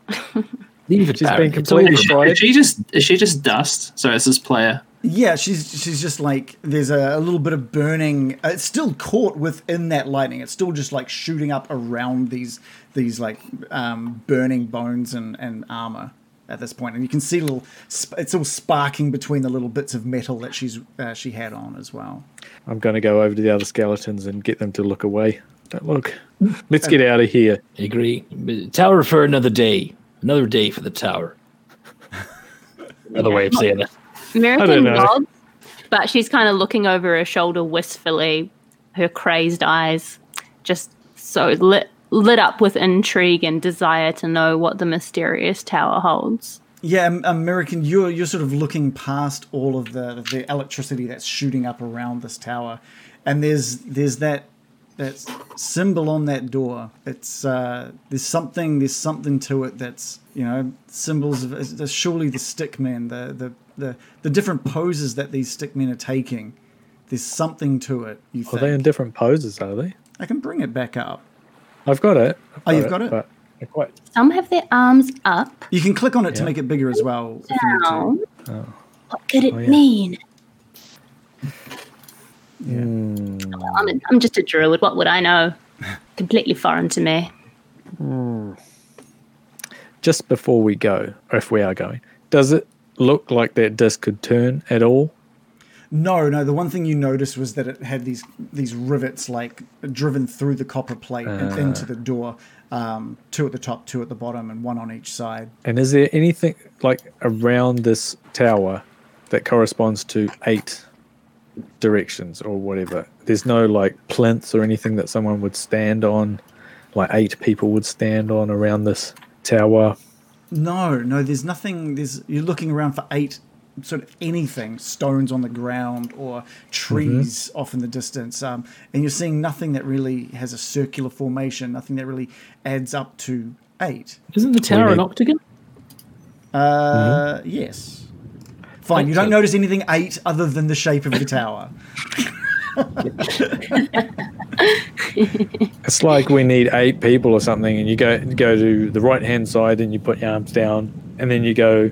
Leave it, She's Barry. been completely Is fried. is she just is she just dust? So it's this player. Yeah, she's she's just like there's a, a little bit of burning. uh, It's still caught within that lightning. It's still just like shooting up around these these like um, burning bones and, and armor at this point. point, and you can see little. It's all sparking between the little bits of metal that she's uh, she had on as well. I'm going to go over to the other skeletons and get them to look away. Don't look. Let's get out of here. I agree. Tower for another day. Another day for the tower. Another way of saying it. American know. nods, but she's kind of looking over her shoulder wistfully, her crazed eyes just so lit lit up with intrigue and desire to know what the mysterious tower holds. Yeah, um, American, you're you're sort of looking past all of the the electricity that's shooting up around this tower, and there's there's that that symbol on that door. It's uh, there's something there's something to it that's you know symbols of surely the stickmen the the the the different poses that these stickmen are taking. There's something to it. You Are think? they in different poses? Are they? I can bring it back up. I've got it. I've Oh, you've got it? But I quite. Some have their arms up. You can click on it to make it bigger as well. If you need to. Down. What could it Oh, yeah. mean? Hmm. I'm, I'm just a druid. What would I know? Completely foreign to me. Just before we go, or if we are going, does it look like that disc could turn at all? No, no. The one thing you noticed was that it had these these rivets like driven through the copper plate and into the door. Um, two at the top, two at the bottom, and one on each side. And is there anything like around this tower that corresponds to eight directions or whatever? There's no like plinths or anything that someone would stand on, like eight people would stand on around this tower. No, no. There's nothing. There's you're looking around for eight sort of anything stones on the ground or trees off in the distance um, and you're seeing nothing that really has a circular formation nothing that really adds up to eight Isn't the tower an octagon? uh yes fine you don't notice anything eight other than the shape of the tower It's like we need eight people or something, and you go go to the right hand side and you put your arms down, and then you go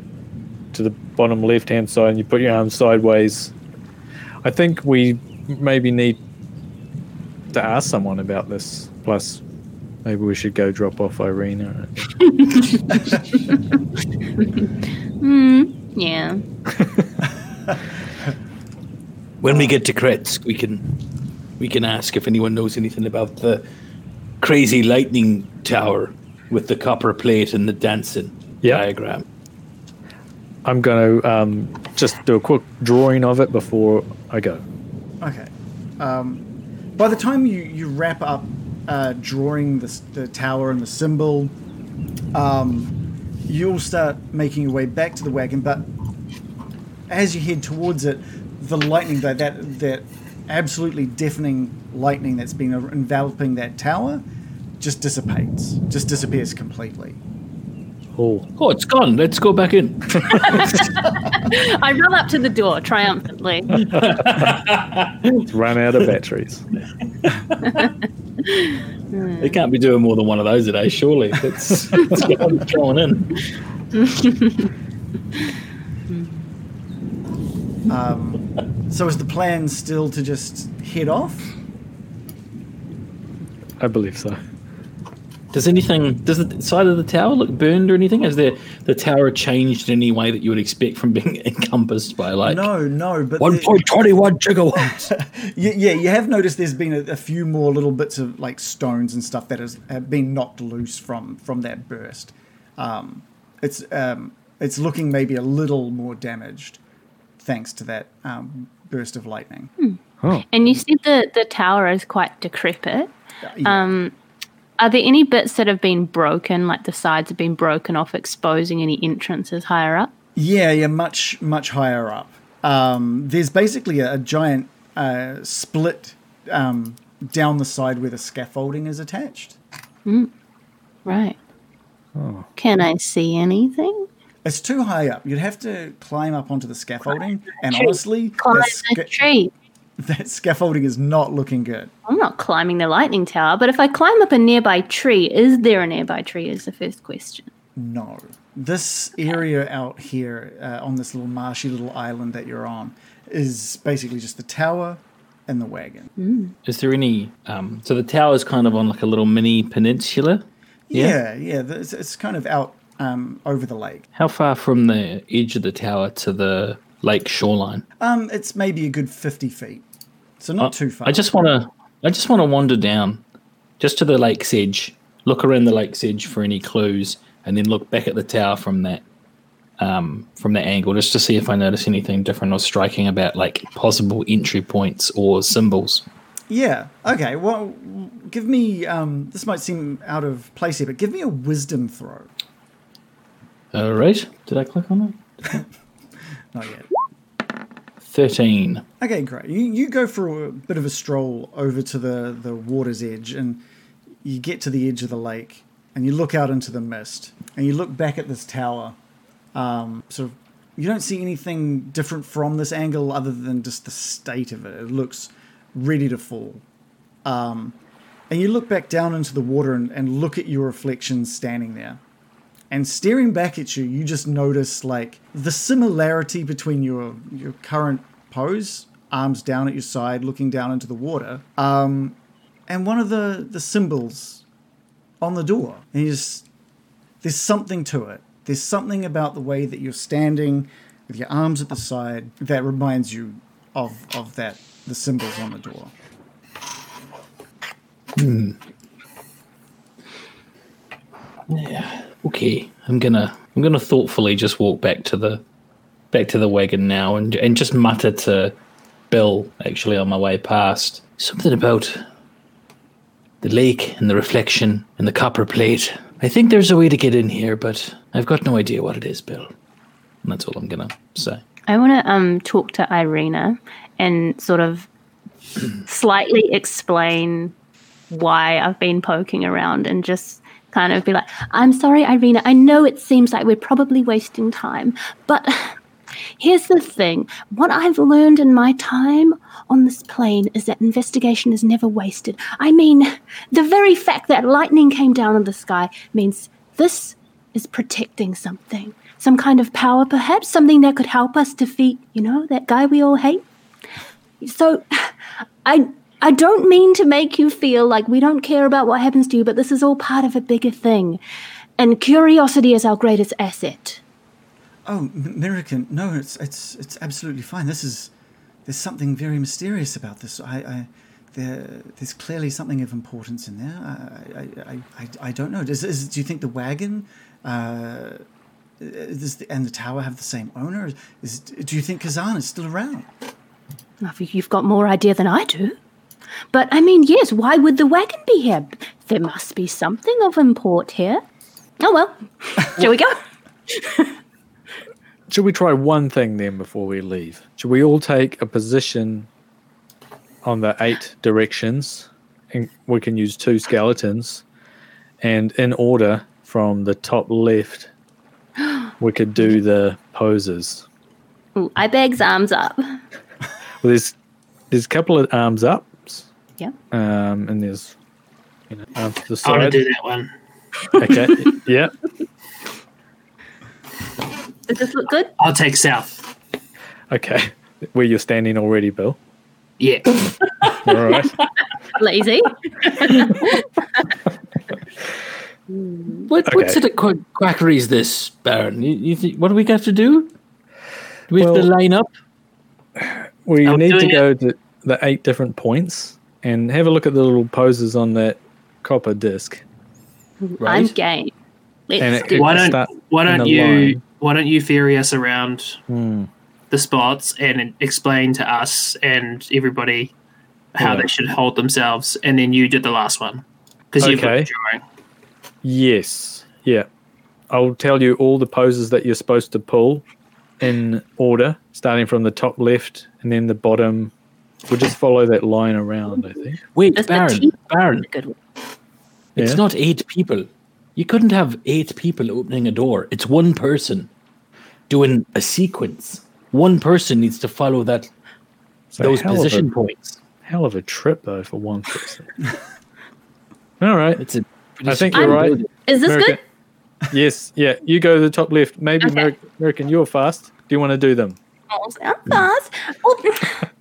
to the bottom left hand side and you put your arms sideways. I think we maybe need to ask someone about this. Plus, maybe we should go drop off Irina. Hmm, yeah. When we get to Krezk, we can we can ask if anyone knows anything about the crazy lightning tower with the copper plate and the dancing Yeah. diagram. I'm going to um, just do a quick drawing of it before I go. Okay. Um, by the time you, you wrap up uh, drawing the, the tower and the symbol, um, you'll start making your way back to the wagon. But as you head towards it, the lightning, that that, that absolutely deafening lightning that's been enveloping that tower, just dissipates, just disappears completely. Oh, Oh, it's gone. Let's go back in. I run up to the door triumphantly. it's run out of batteries. They can't be doing more than one of those a day, surely. It's, that's going, going in. Um, So is the plan still to just head off? I believe so. Does anything? Does the side of the tower look burned or anything? Has the the tower changed in any way that you would expect from being encompassed by like No, no, but one the- point twenty one gigawatts? Yeah, yeah, you have noticed there's been a, a few more little bits of like stones and stuff that has have been knocked loose from from that burst. Um, it's um, it's looking maybe a little more damaged thanks to that um, burst of lightning. And you said the, the tower is quite decrepit. Yeah. Um, are there any bits that have been broken, like the sides have been broken off, exposing any entrances higher up? Yeah, yeah, much much higher up. Um, there's basically a, a giant uh, split um, down the side where the scaffolding is attached. Right. Can I see anything? It's too high up. You'd have to climb up onto the scaffolding, and tree. honestly, Climb that, the sca- tree. that scaffolding is not looking good. I'm not climbing the lightning tower, but if I climb up a nearby tree, is there a nearby tree? Is the first question. No. This area out here uh, on this little marshy little island that you're on is basically just the tower and the wagon. Is there any? Um, so the tower is kind of on like a little mini peninsula. Yeah, yeah. th- it's, it's kind of out um, over the lake. How far from the edge of the tower to the lake shoreline? Um, it's maybe a good 50 feet. So not too far. I just want to. I just want to wander down, just to the lake's edge. Look around the lake's edge for any clues, and then look back at the tower from that. Um, from that angle, just to see if I notice anything different or striking about like possible entry points or symbols. Yeah. Okay. Well, give me. Um, this might seem out of place here, but give me a wisdom throw. All right. Did I click on it? Not yet. 13. Okay, great. You, you go for a bit of a stroll over to the, the water's edge and you get to the edge of the lake and you look out into the mist and you look back at this tower. Um, sort of, you don't see anything different from this angle other than just the state of it. It looks ready to fall. Um, and you look back down into the water and, and look at your reflection standing there. And staring back at you, you just notice like the similarity between your your current pose, arms down at your side, looking down into the water, um, and one of the the symbols on the door. And you just there's something to it. There's something about the way that you're standing with your arms at the side that reminds you of of that the symbols on the door. Yeah, okay, I'm gonna I'm gonna thoughtfully just walk back to the back to the wagon now and and just mutter to Bill actually on my way past something about the lake and the reflection and the copper plate. I think there's a way to get in here, but I've got no idea what it is, Bill. And that's all I'm gonna say. I want to um, talk to Irina and sort of slightly explain why I've been poking around and just kind of be like, I'm sorry, Irina. I know it seems like we're probably wasting time, but here's the thing. What I've learned in my time on this plane is that investigation is never wasted. I mean, the very fact that lightning came down in the sky means this is protecting something. Some kind of power, perhaps, something that could help us defeat, you know, that guy we all hate. So, I I don't mean to make you feel like we don't care about what happens to you, but this is all part of a bigger thing. And curiosity is our greatest asset. Oh, Mirakin, no, it's it's it's absolutely fine. This is there's something very mysterious about this. I, I there there's clearly something of importance in there. I I, I, I, I don't know. Does, is, do you think the wagon uh, is the, and the tower have the same owner? Is, do you think Khazan is still around? You've got more idea than I do. But I mean, yes, why would the wagon be here? There must be something of import here. Oh well. Shall we go? Should we try one thing then before we leave? Should we all take a position on the eight directions? And we can use two skeletons. And in order from the top left, we could do the poses. Ooh, I begs arms up. Well, there's there's a couple of arms ups, Yeah. um, and there's you know arms to the I want to do that one. Okay, yeah, Does this look good? I'll take south. okay. Where you're standing already, Bill. Yeah. All right. Lazy. What what sort of quack- quackery is this, Baron? You, you think, what do we have to do? Do we have to line up? Well, I'm need to doing go to the eight different points and have a look at the little poses on that copper disc. I'm Right. game. Let's it- do Why it. don't Start Why don't you line. Why don't you ferry us around Hmm. the spots and explain to us and everybody how Yeah. they should hold themselves, and then you did the last one because you've got drawing. Yes. Yeah. I'll tell you all the poses that you're supposed to pull in order, starting from the top left and then the bottom. We'll just follow that line around, I think. Wait, Is the Baron, team- Baron, Good it's Yeah. not eight people. You couldn't have eight people opening a door. It's one person doing a sequence. One person needs to follow that So those position a, points. hell of a trip, though, for one person. all right. It's a I think you're right. building. Is this America- good? Yes. Yeah. You go to the top left. Maybe Okay. Ameri- American, you're fast. Do you want to do them? Oh, I'm fast. Oh.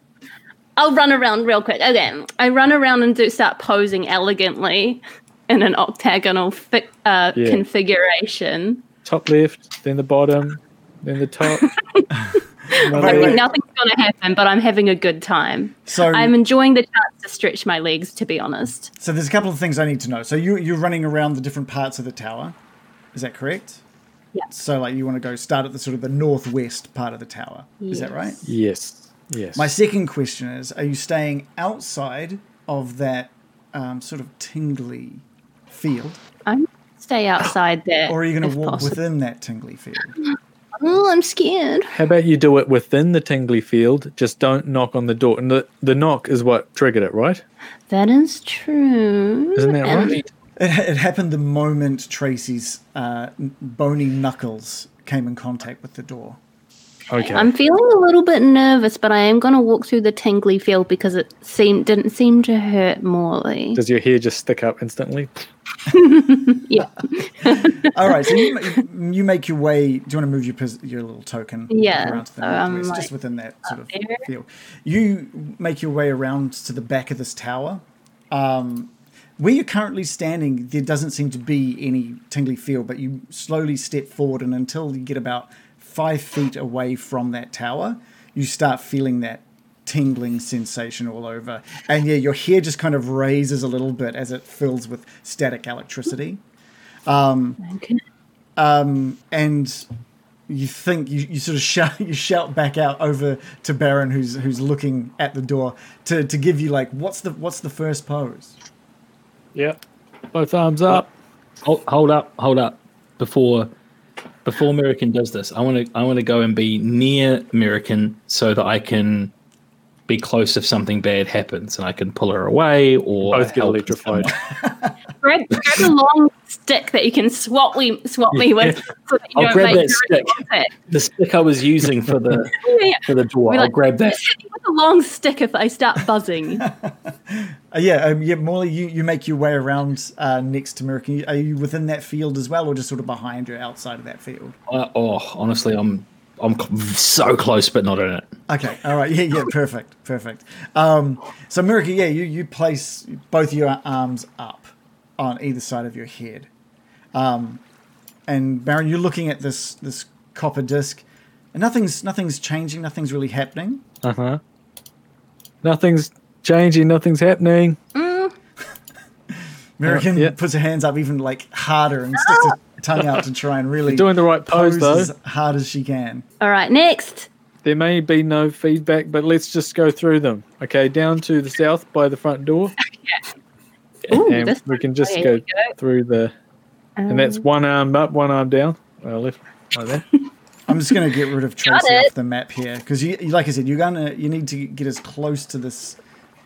I'll run around real quick. Okay, I run around and do start posing elegantly in an octagonal fi- uh, Yeah. configuration. Top left, then the bottom, then the top. I Another think nothing's going to happen, but I'm having a good time. So I'm enjoying the chance to stretch my legs, to be honest. so there's a couple of things I need to know. So you you're running around the different parts of the tower. Is that correct? Yeah. So like you want to go start at the sort of the northwest part of the tower. Is that right? Yes. Yes. My second question is: Are you staying outside of that um, sort of tingly field? I'm stay outside there. Or are you going to walk possible. within that tingly field? Oh, I'm scared. How about you do it within the tingly field? Just don't knock on the door. And the, the knock is what triggered it, right? That is true. Isn't that And right? It, it happened the moment Tracy's uh, bony knuckles came in contact with the door. Okay. I'm feeling a little bit nervous, but I am going to walk through the tingly field because it seemed didn't seem to hurt Morley. Does your hair just stick up instantly? Yeah, All right, so you, you make your way. Do you want to move your your little token Yeah, around to the so northwest, like, just within that sort of there. field? You make your way around to the back of this tower. Um, where you're currently standing, there doesn't seem to be any tingly field, but you slowly step forward, and until you get about five feet away from that tower, you start feeling that tingling sensation all over. And yeah, your hair just kind of raises a little bit as it fills with static electricity um, okay. Um, and you think you, you sort of shout you shout back out over to Baron who's who's looking at the door to, to give you like what's the what's the first pose? Yeah. Both arms up. Hold, hold up, hold up. Before before American does this, I want to I want to go and be near American so that I can be close if something bad happens and I can pull her away or Both get help electrified. Grab, grab a long stick that you can swap me swap me with, so that you I'll grab that stick. The stick I was using for the Yeah, for the door. We I'll grab that. Just with a long stick if I start buzzing. Uh, yeah, um, yeah, Morley, you, you make your way around uh, next to American. Are you within that field as well, or just sort of behind or outside of that field? Uh, oh, honestly, I'm I'm so close, but not in it. Okay, all right, yeah, yeah, perfect, perfect. Um, so America, yeah, you you place both your arms up on either side of your head, um, and Baron, you're looking at this this copper disc, and nothing's nothing's changing, nothing's really happening. Uh huh. Nothing's changing. Nothing's happening. American Uh, yeah. puts her hands up even like harder and sticks her tongue out to try and really Doing the right pose pose though. as hard as she can. All right, next. There may be no feedback, but let's just go through them. Okay, down to the south by the front door, Ooh, and we can just go go. through the. And that's one arm up, one arm down. Uh, left, like that. I'm just gonna get rid of Tracy off the map here because you, like I said, you're gonna you need to get as close to this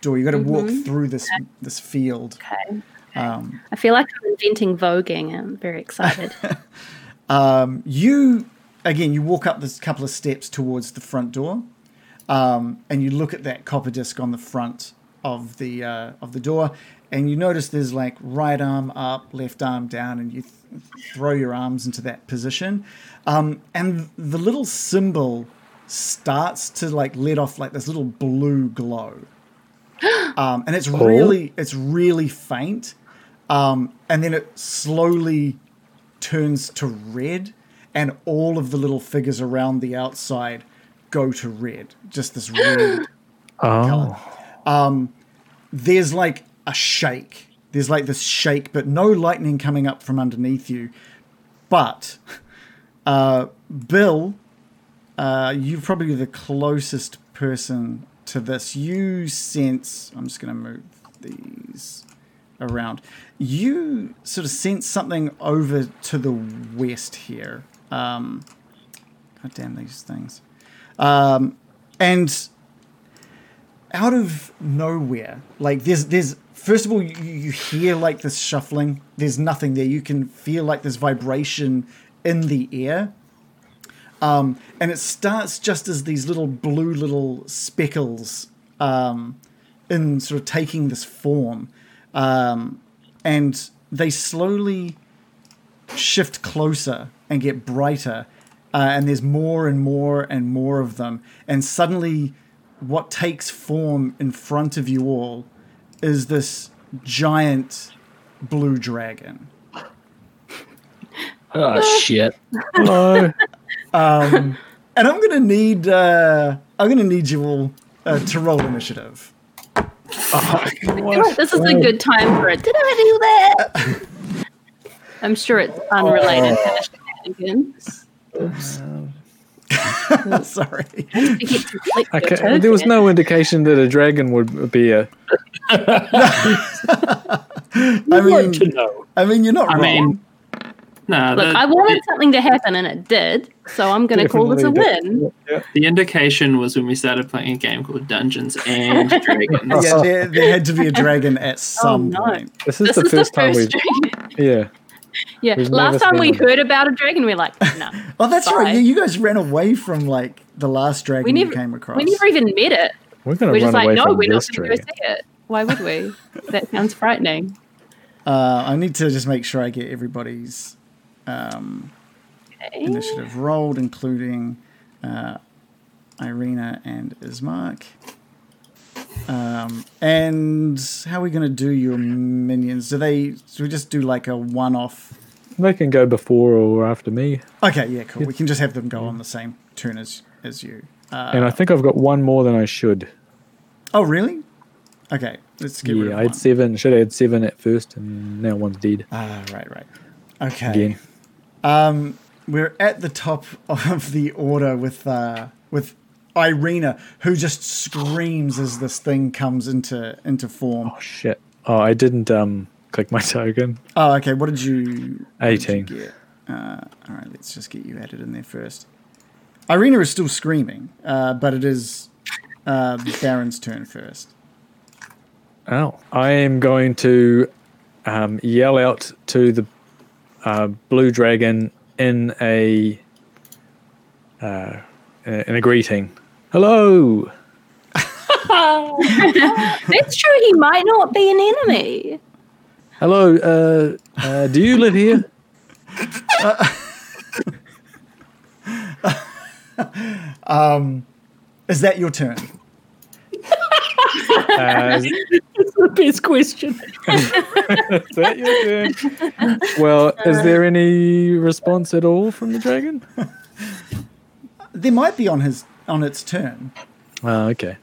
door. You got to walk through this this field. Okay. Um, I feel like I'm inventing voguing. I'm very excited. um, you again, you walk up this couple of steps towards the front door, um, and you look at that copper disc on the front of the uh, of the door, and you notice there's like right arm up, left arm down, and you th- throw your arms into that position, um, and the little symbol starts to like let off like this little blue glow, um, and it's really it's really faint, um, and then it slowly turns to red, and all of the little figures around the outside go to red. Just this red color. Um, there's like a shake. There's like this shake, but no lightning coming up from underneath you. But uh, Bill, uh, you're probably the closest person to this. You sense. I'm just going to move these around. You sort of sense something over to the west here. Um, God damn these things. Um, and out of nowhere, like there's there's first of all you, you hear like this shuffling. There's nothing there. You can feel like this vibration in the air. Um, and it starts just as these little blue little speckles um, in sort of taking this form. Um, and they slowly shift closer and get brighter. Uh, and there's more and more and more of them. And suddenly, what takes form in front of you all is this giant blue dragon. Oh shit! Hello. Um, and I'm gonna need uh, I'm gonna need you all uh, to roll initiative. I feel like this is a good time for it. Did I do that? I'm sure it's unrelated to the shenanigans. Sorry. You get to click your Okay, there was no indication that a dragon would be a. I mean, to know. I mean, you're not I wrong. mean, No, Look, the, I wanted something to happen and it did, so I'm going to call this a win. Yeah. the indication was when we started playing a game called Dungeons and Dragons. Yeah, there, there had to be a dragon at oh, some no. point. This is This the is first the time first we've. dragon. Yeah. Yeah, We've last time we seen heard about a dragon, we are like, no. Oh, that's Bye. right. You, you guys ran away from like the last dragon We never, you came across. we never even met it. We're going We're to just run like, away no, from we're not this going to go see it. Why would we? that sounds frightening. Uh, I need to just make sure I get everybody's um, Okay. initiative rolled, including uh, Irina and Ismark. Um, and how are we going to do your minions? Do they? Do we just do like a one-off? They can go before or after me. Okay, yeah, cool. We can just have them go on the same turn as as you. Uh, and I think I've got one more than I should. oh, really? Okay, let's get rid Yeah, I had seven. Should have had seven at first, and now one's dead Ah, right, right. Okay. again. Um, we're at the top of the order with uh, with Irina, who just screams as this thing comes into into form. Oh shit! Oh, I didn't um click my token. Oh, okay. What did you? what did you 18. get? Uh, all right, let's just get you added in there first. Irina is still screaming, uh, but it is uh, Baron's turn first. Oh, I am going to um, yell out to the uh, blue dragon in a uh, in a greeting. Hello. That's true. He might not be an enemy. Hello. Uh, uh, do you live here? Is that your turn? Uh, That's the best question. is that your turn? Well, is there any response at all from the dragon? There might be on his on its turn. Oh, okay.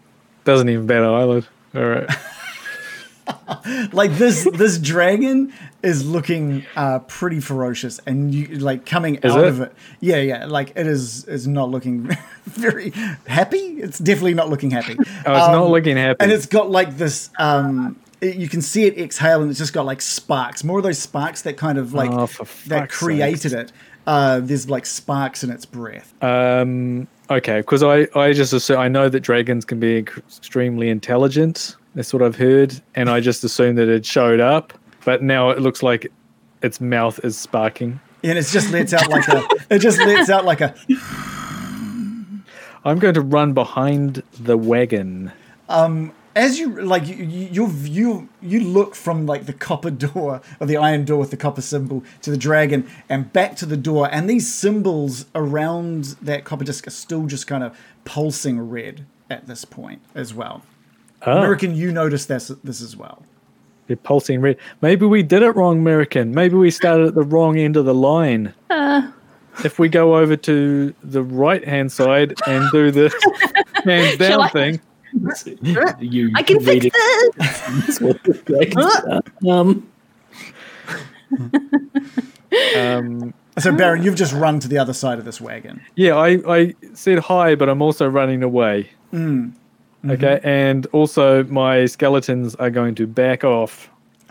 Doesn't even bat an eyelid. All right. like this this dragon is looking uh pretty ferocious and you like coming Is out it? of it yeah yeah like it is is not looking very happy it's definitely not looking happy Oh, it's not Um, looking happy. and it's got like this um it- you can see it exhale and it's just got like sparks more of those sparks that kind of like Oh, that created sakes. it uh there's like sparks in its breath Um, okay, because I, I just assume I know that dragons can be extremely intelligent. That's what I've heard, and I just assumed that it showed up. But now it looks like its mouth is sparking. and it just lets out like a it just lets out like a I'm going to run behind the wagon. Um, as you like you you you you look from like the copper door or the iron door with the copper symbol to the dragon and back to the door and these symbols around that copper disc are still just kind of pulsing red at this point as well Oh, american you notice this this as well they're pulsing red. Maybe we did it wrong, American. Maybe we started at the wrong end of the line. Uh, If we go over to the right hand side and do the hands down I- thing, You I can fix this. What the dragon's. Um, um, so baron you've just run to the other side of this wagon Yeah, I, I said hi, but I'm also running away. Mm. Okay, and also my skeletons are going to back off.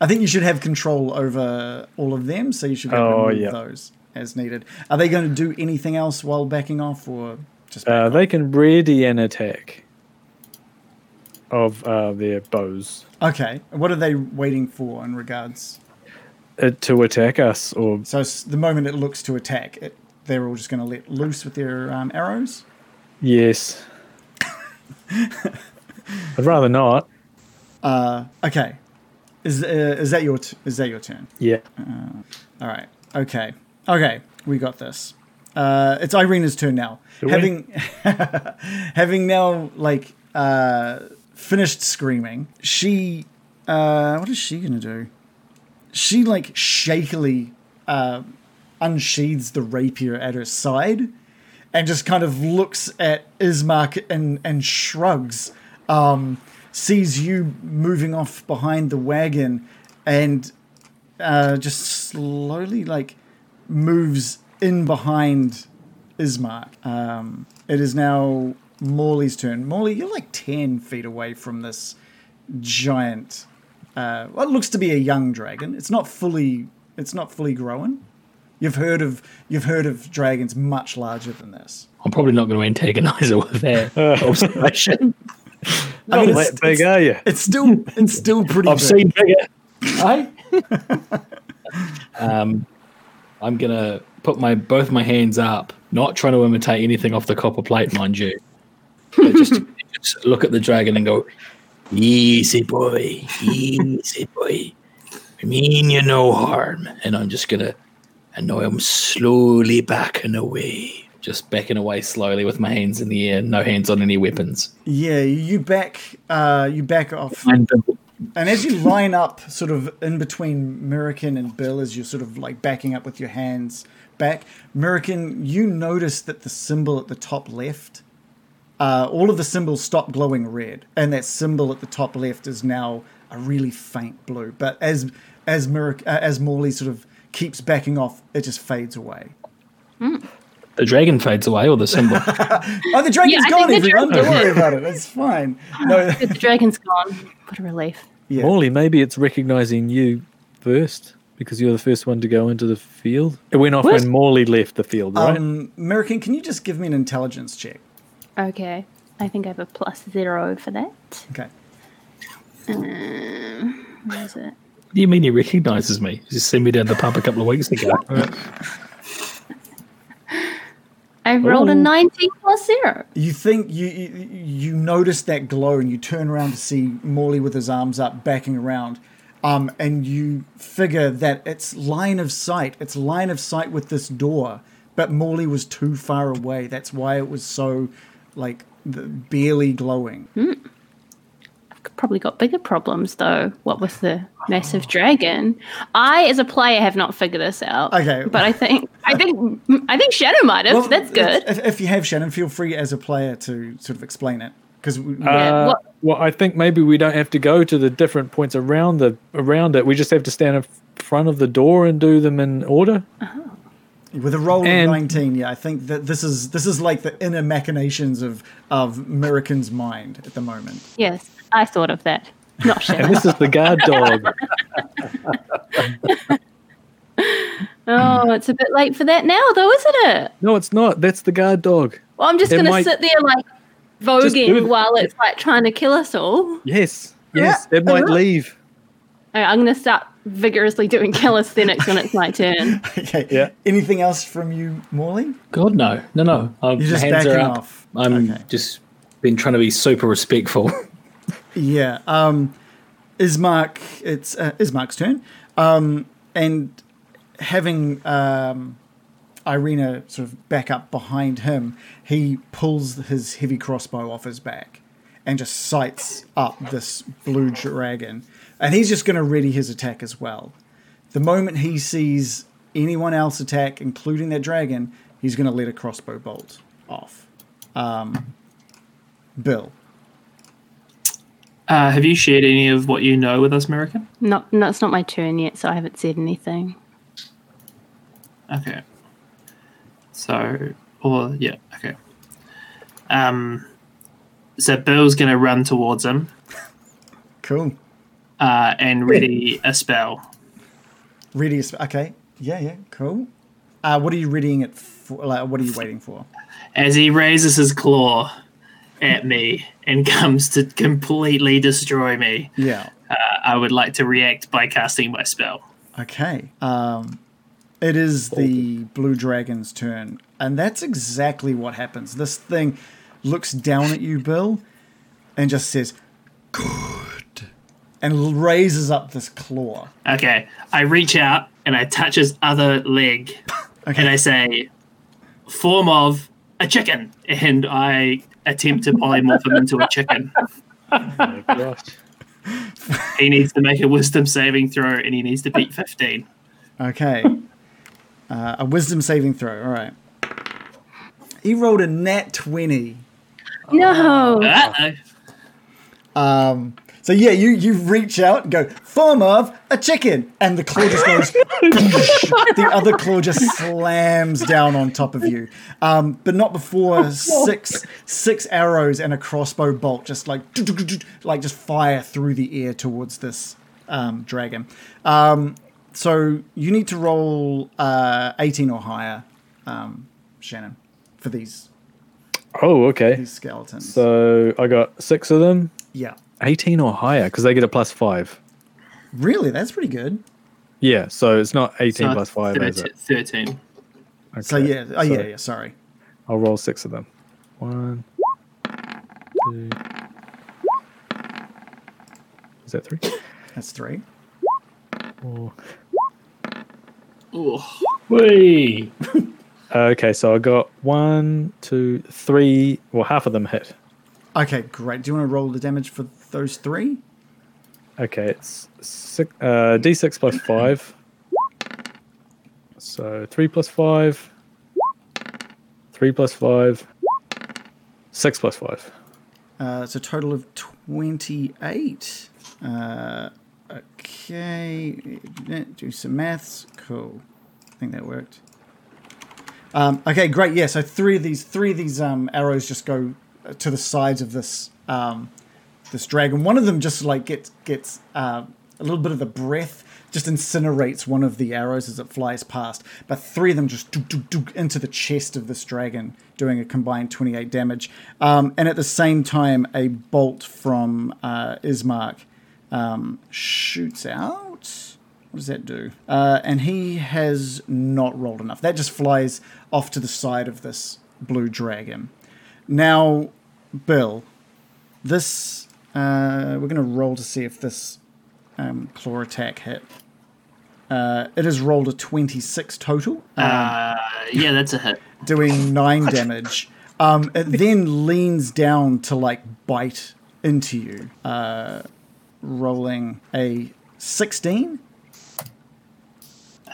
i think you should have control over all of them so you should be able Oh, to move yeah. those as needed are they going to do anything else while backing off or just back Uh, they can ready an attack of uh, their bows okay what are they waiting for in regards uh, to attack us. Or So the moment it looks to attack, it, they're all just going to let loose with their um, arrows. yes, I'd rather not. Okay, is uh, is that your t- is that your turn? Yeah. All right. Okay. Okay. We got this. Uh, it's Irina's turn now. we? having having now like uh, finished screaming, she uh, what is she gonna do? She like shakily uh, unsheathes the rapier at her side and just kind of looks at Ismark and and shrugs. Um, sees you moving off behind the wagon and uh, just slowly like moves in behind Ismark. Um, it is now Morley's turn. Morley, you're like 10 feet away from this giant, uh, what looks to be a young dragon. It's not fully it's not fully grown. You've heard of you've heard of dragons much larger than this. I'm probably not going to antagonize her with that observation. I mean, Not it's, that big, it's, are you? it's still it's still pretty. I've big. seen bigger. Hey? um, I'm gonna put my both my hands up, not trying to imitate anything off the copper plate, mind you, just, just look at the dragon and go, "Easy boy, easy boy. I mean you no harm." And I'm just gonna, and now I'm slowly backing away, just backing away slowly with my hands in the air, no hands on any weapons. Yeah, you back uh, you back off, And and as you line up, sort of in between Mirakin and Bill, as you're sort of like backing up with your hands back, Mirakin, you notice that the symbol at the top left, uh, all of the symbols stop glowing red, and that symbol at the top left is now a really faint blue. But as as Mirik, uh, as Morley sort of keeps backing off, it just fades away. the dragon fades away, or the symbol. Oh, the dragon's Yeah, gone, think the everyone. Don't worry about it. It's fine. No, The dragon's gone. What a relief. yeah. Morley, maybe it's recognizing you first because you're the first one to go into the field. It went off What? when Morley left the field, right? Um, American, can you just give me an intelligence check? Okay. I think I have a plus zero for that. Okay. Um, where is it? What do you mean he recognizes me? He's seen me down the pub a couple of weeks ago. I rolled a Oh. 19 plus zero. You think you, you you notice that glow and you turn around to see Morley with his arms up, backing around, um, and you figure that it's line of sight. It's line of sight with this door, but Morley was too far away. That's why it was so, like, the, barely glowing. Mm. I've probably got bigger problems though. What with the massive dragon? I, as a player, have not figured this out. Okay. but I think I think I think Shadow might have. Well, That's good. If, if you have Shannon, feel free as a player to sort of explain it because Yeah, Uh, what- well, I think maybe we don't have to go to the different points around the around it. We just have to stand in front of the door and do them in order. With a roll And- of nineteen, yeah, I think that this is this is like the inner machinations of of American's mind at the moment. Yes, I thought of that. Not sure. And this is the guard dog. oh, it's a bit late for that now, though, isn't it? No, it's not. That's the guard dog. Well, I'm just going to might- sit there like do voguing it. while it's like trying to kill us all. Yes, yes. It might leave. All right, I'm going to start vigorously doing calisthenics when it's my turn. Okay. Yeah. Anything else from you, Morley? God, no, no, no. I'm, You're just hands backing are up. off. I'm Okay. just been trying to be super respectful. Yeah. Um, Ismark, it's uh, Ismark's turn, um, and having um, Irina sort of back up behind him, he pulls his heavy crossbow off his back and just sights up this blue dragon, and he's just going to ready his attack as well. The moment he sees anyone else attack, including that dragon, he's going to let a crossbow bolt off. Um, Bill. Uh, have you shared any of what you know with us, American? Not, no, it's not my turn yet, so I haven't said anything. Okay. So, or yeah, okay. Um, so Bill's gonna run towards him Cool. uh, and ready a spell. Ready? as- Okay. Yeah, yeah. Cool. Uh, what are you readying it for? Like, what are you waiting for? As he raises his claw at me and comes to completely destroy me, Yeah. uh, I would like to react by casting my spell. Okay. Um, it is the blue dragon's turn, and that's exactly what happens. This thing looks down at you, Bill, and just says, "Good," and raises up this claw. Okay, I reach out and I touch his other leg Okay. and I say, form of a chicken. And I attempt to polymorph him into a chicken. Oh gosh. He needs to make a wisdom saving throw and he needs to beat 15. Okay. Uh, a wisdom saving throw. All right. He rolled a net twenty. No. Uh-oh. Um, so yeah, you you reach out and go form of a chicken, and the claw just goes. the other claw just slams down on top of you, um, but not before six six arrows and a crossbow bolt just like like just fire through the air towards this um, dragon. Um, so you need to roll uh, 18 or higher, um, Shannon, for these Oh, okay. these skeletons. So I got six of them, yeah, 18 or higher, because they get a plus five. really, that's pretty good. Yeah, so it's not 18 So plus five, is it? 13. So yeah, oh yeah, yeah. Sorry. I'll roll six of them. One, two. Is that three? That's three. Four. Oh, Okay, so I got one, two, three. Well, half of them hit. Okay, great. Do you want to roll the damage for those three? Okay, it's six, uh, d6 plus five. So three plus five, three plus five, six plus five. Uh, it's a total of 28. Uh, okay, do some maths. Cool. I think that worked. Um, okay, great. Yeah, so three of these three of these um, arrows just go to the sides of this um, this dragon. One of them just like gets gets uh, a little bit of the breath, just incinerates one of the arrows as it flies past. But three of them just dook, dook into the chest of this dragon, doing a combined 28 damage. Um, and at the same time, a bolt from uh, Ismark um, shoots out. What does that do? Uh, and he has not rolled enough. That just flies off to the side of this blue dragon. Now, Bill, this uh, we're going to roll to see if this um, claw attack hit. Uh, it has rolled a 26 total, uh, yeah, that's a hit. doing nine damage. Um, it then leans down to like bite into you, uh, rolling a 16,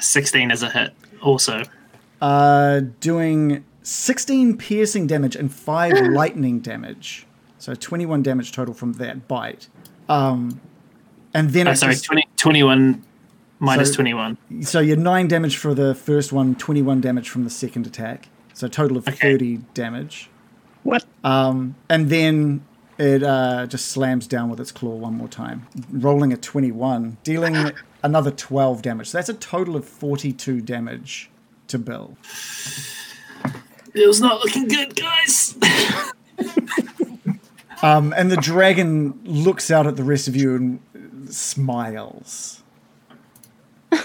16 is a hit. Also, uh, doing 16 piercing damage and 5 lightning damage. So 21 damage total from that bite. Um, and then oh, it sorry, just- 20, 21 minus So- 21. So you're nine damage for the first one, 21 damage from the second attack. So total of Okay. 30 damage. What? Um, and then it uh, just slams down with its claw one more time, rolling a 21, dealing another 12 damage. So that's a total of 42 damage to Bill. Bill's not looking good, guys. Um, and the dragon looks out at the rest of you and smiles.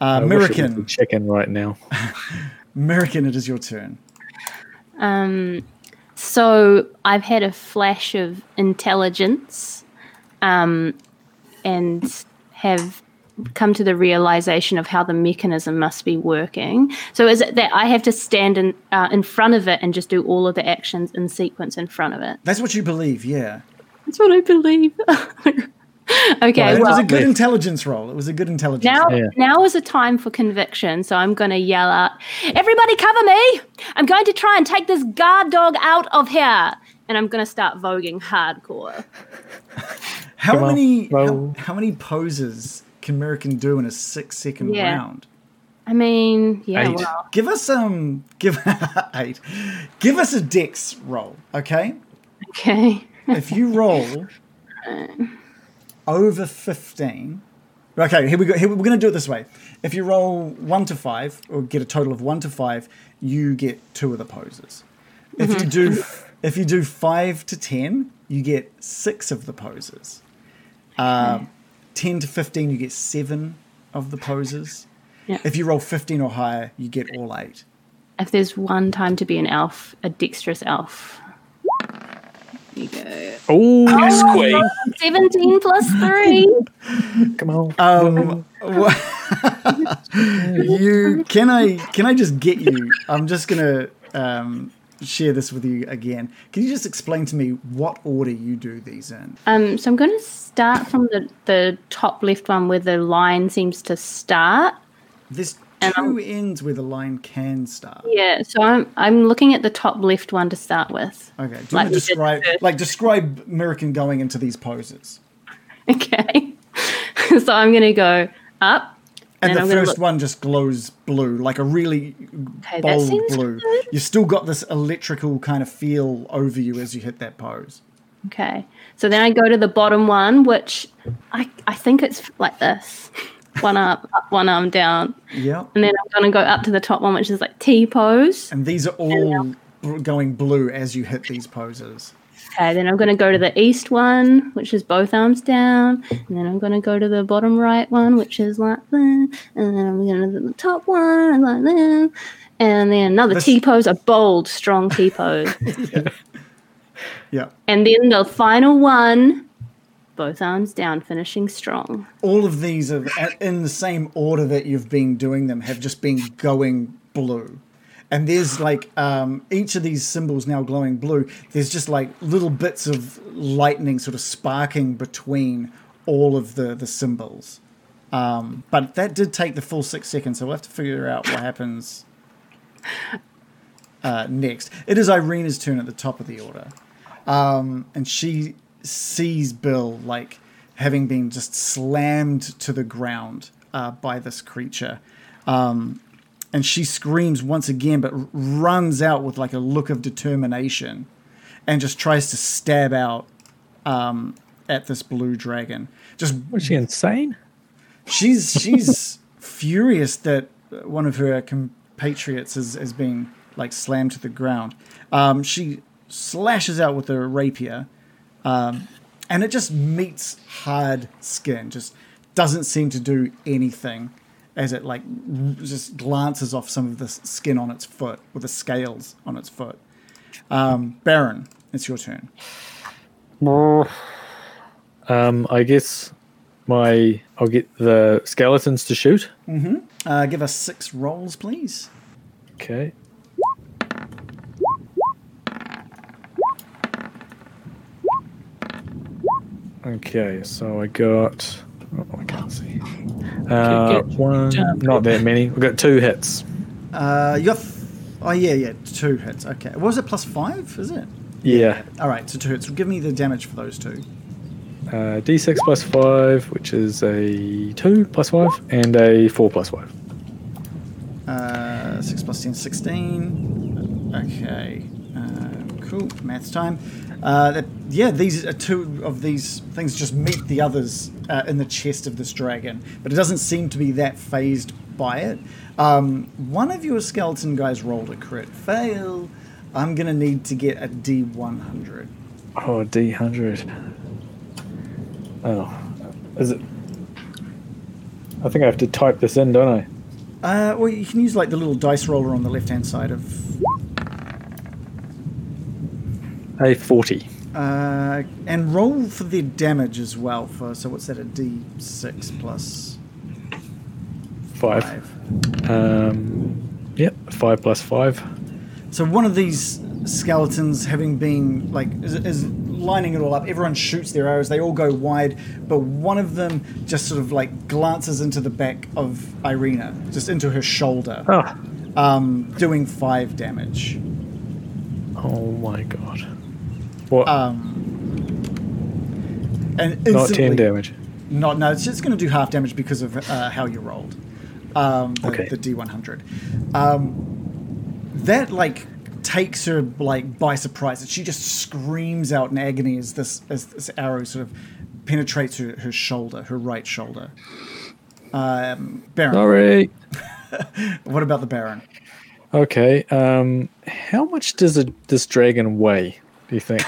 Uh, I wish it was American, a chicken right now. American, it is your turn. Um, so I've had a flash of intelligence, um, and have come to the realization of how the mechanism must be working. So is it that I have to stand in uh, in front of it and just do all of the actions in sequence in front of it? That's what you believe, yeah. That's what I believe. okay, it was a good intelligence roll. It was a good intelligence now, roll. Yeah. now is a time for conviction, so I'm going to yell out, Everybody cover me! I'm going to try and take this guard dog out of here! And I'm going to start voguing hardcore. How Come many how, how many poses can American do in a six second Yeah. round? I mean, yeah, Eight. well, Give us um give eight. Give us a dex roll, okay? okay. If you roll over fifteen. Okay, here we go. Here, we're going to do it this way. If you roll one to five, or get a total of one to five, you get two of the poses. If you do, if you do five to ten, you get six of the poses. Um, ten to fifteen, you get seven of the poses. Yeah. If you roll fifteen or higher, you get all eight. If there's one time to be an elf, a dexterous elf. Here you go. Oh, Squeak. 17 plus 3. come on. Um, you can I can I just get you? I'm just gonna um, share this with you again. Can you just explain to me what order you do these in? Um, so I'm going to start from the, the top left one where the line seems to start. There's And two ends where the line can start. Yeah, so I'm I'm looking at the top left one to start with. Okay. Do you Like want to describe like describe American going into these poses? Okay. so I'm going to go up. And then the I'm first look- one just glows blue, like a really Okay, that bold seems blue. good. You've still got this electrical kind of feel over you as you hit that pose. Okay. So then I go to the bottom one, which I, I think it's like this. one arm up, one arm down, Yep. and then I'm gonna go up to the top one, which is like T pose. And these are all going blue as you hit these poses. Okay, then I'm gonna go to the east one, which is both arms down, and then I'm gonna go to the bottom right one, which is like that, and then I'm gonna do the top one like that, and then another T pose, a bold, strong T pose. Yeah. And then the final one, both arms down, finishing strong. All of these are in the same order that you've been doing them, have just been going blue. And there's like um, each of these symbols now glowing blue. There's just like little bits of lightning sort of sparking between all of the, the symbols. Um, but that did take the full six seconds, so we'll have to figure out what happens uh, next. It is Irina's turn at the top of the order. Um, and she sees Bill like having been just slammed to the ground uh, by this creature. Um, and she screams once again, but r- runs out with like a look of determination and just tries to stab out um, at this blue dragon. Just Was she insane? she's she's furious that one of her compatriots is, is being like slammed to the ground. Um, she slashes out with her rapier, um, and it just meets hard skin. Just doesn't seem to do anything as it like just glances off some of the skin on its foot or the scales on its foot. Um, Baron, it's your turn. Um, I guess my I'll get the skeletons to shoot. Uh, give us six rolls, please. Okay. Okay, so I got. Oh, I can't see. Uh, Good, good one, job. not that many. We got two hits. Uh, you got. F- oh yeah, yeah, two hits. Okay, what was it? Plus five, is it? Yeah. All right, so two hits. Give me the damage for those two. Uh, D6 plus five, which is a two plus five, and a four plus five. Uh, six plus 10, 16. Okay, uh, cool. Maths time. Uh, that, yeah, these are two of these things just meet the others uh, in the chest of this dragon, but it doesn't seem to be that fazed by it. Um, one of your skeleton guys rolled a crit fail. I'm gonna need to get a D100. Oh, D100. Oh, is it? I think I have to type this in, don't I? Uh, well, you can use like the little dice roller on the left hand side of A 40. Uh, and roll for the damage as well. For so what's that? A D six plus Five. five. Um, yep, five plus five. So one of these skeletons, having been like, is, is lining it all up. Everyone shoots their arrows. They all go wide, but one of them just sort of like glances into the back of Irina, just into her shoulder, Oh, um, doing five damage. oh my god. What? And Not 10 damage. Not no, it's just going to do half damage because of uh, how you rolled. Um, the, Okay. the D100. Um, that like takes her like by surprise, and she just screams out in agony as this as this arrow sort of penetrates her, her shoulder, her right shoulder. Um, Baron, Sorry. what about the Baron? Okay. Um, how much does a, this dragon weigh? Do you think?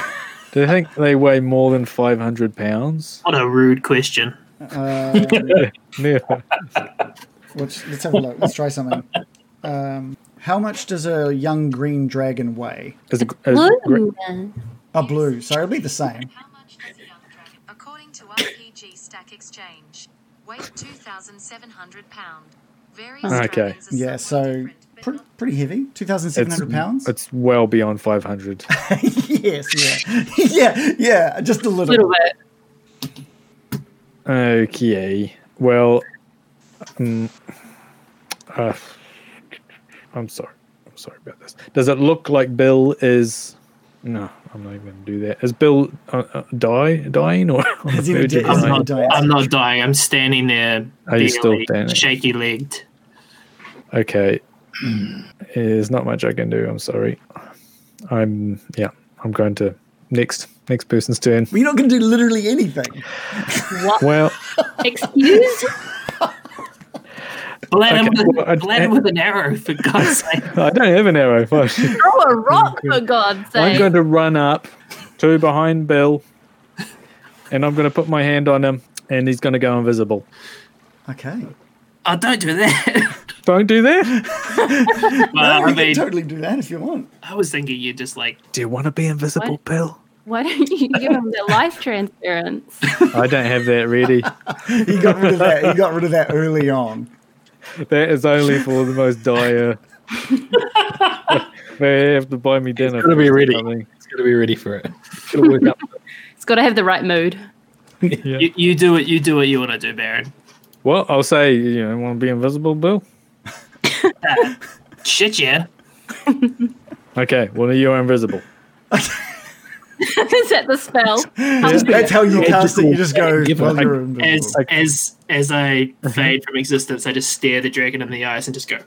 do you think they weigh more than five hundred pounds? What a rude question. Yeah. Which let's have a look. Let's try something. Um, how much does a young green dragon weigh? Is it, is it gr- Blue. A blue, so it'll be the same. How much does a young dragon? According to RPG Stack Exchange, weight 2,700 pound. Various Okay. Yeah, so different, but pretty heavy. Two thousand seven it's, hundred pounds. it's well beyond five hundred. yes, yeah, yeah, yeah, just a A little. little bit. Okay. Well, um, uh, I'm sorry. I'm sorry about this. Does it look like Bill is? No, I'm not even going to do that. Is Bill uh, uh, die dying or Is he verge dead? of Is he I'm not, dying. I'm not dying. I'm standing there, Are you still barely standing? shaky legged. Okay. There's not much I can do. I'm sorry. I'm yeah. I'm going to next next person's turn. Well, you're not going to do literally anything. What? Well, Excuse? Blend him Okay, with, well, I- blend him with an arrow, for God's sake. I don't have an arrow. Throw a rock for God's sake. I'm going to run up to behind Bill, and I'm going to put my hand on him, and he's going to go invisible. Okay. Oh, don't do that. Don't do that. well, we I mean, can totally do that if you want. I was thinking you just like Do you want to be invisible, What? Bill? Why don't you give him the life transference? I don't have that ready. he got rid of that. You got rid of that early on. That is only for the most dire. they have to buy me dinner. gotta be ready. something. It's got to be ready for it. Gotta work up. It's got to have the right mood. Yeah. you, you do it. You do what you want to do, Baron. Well, I'll say, you know, want to be invisible, Bill? Shit, yeah. Okay, well, you're invisible. Is that the spell? That's how you cast it. You just go. Give it Well, As as as I fade from existence, I just stare the dragon in the eyes and just go.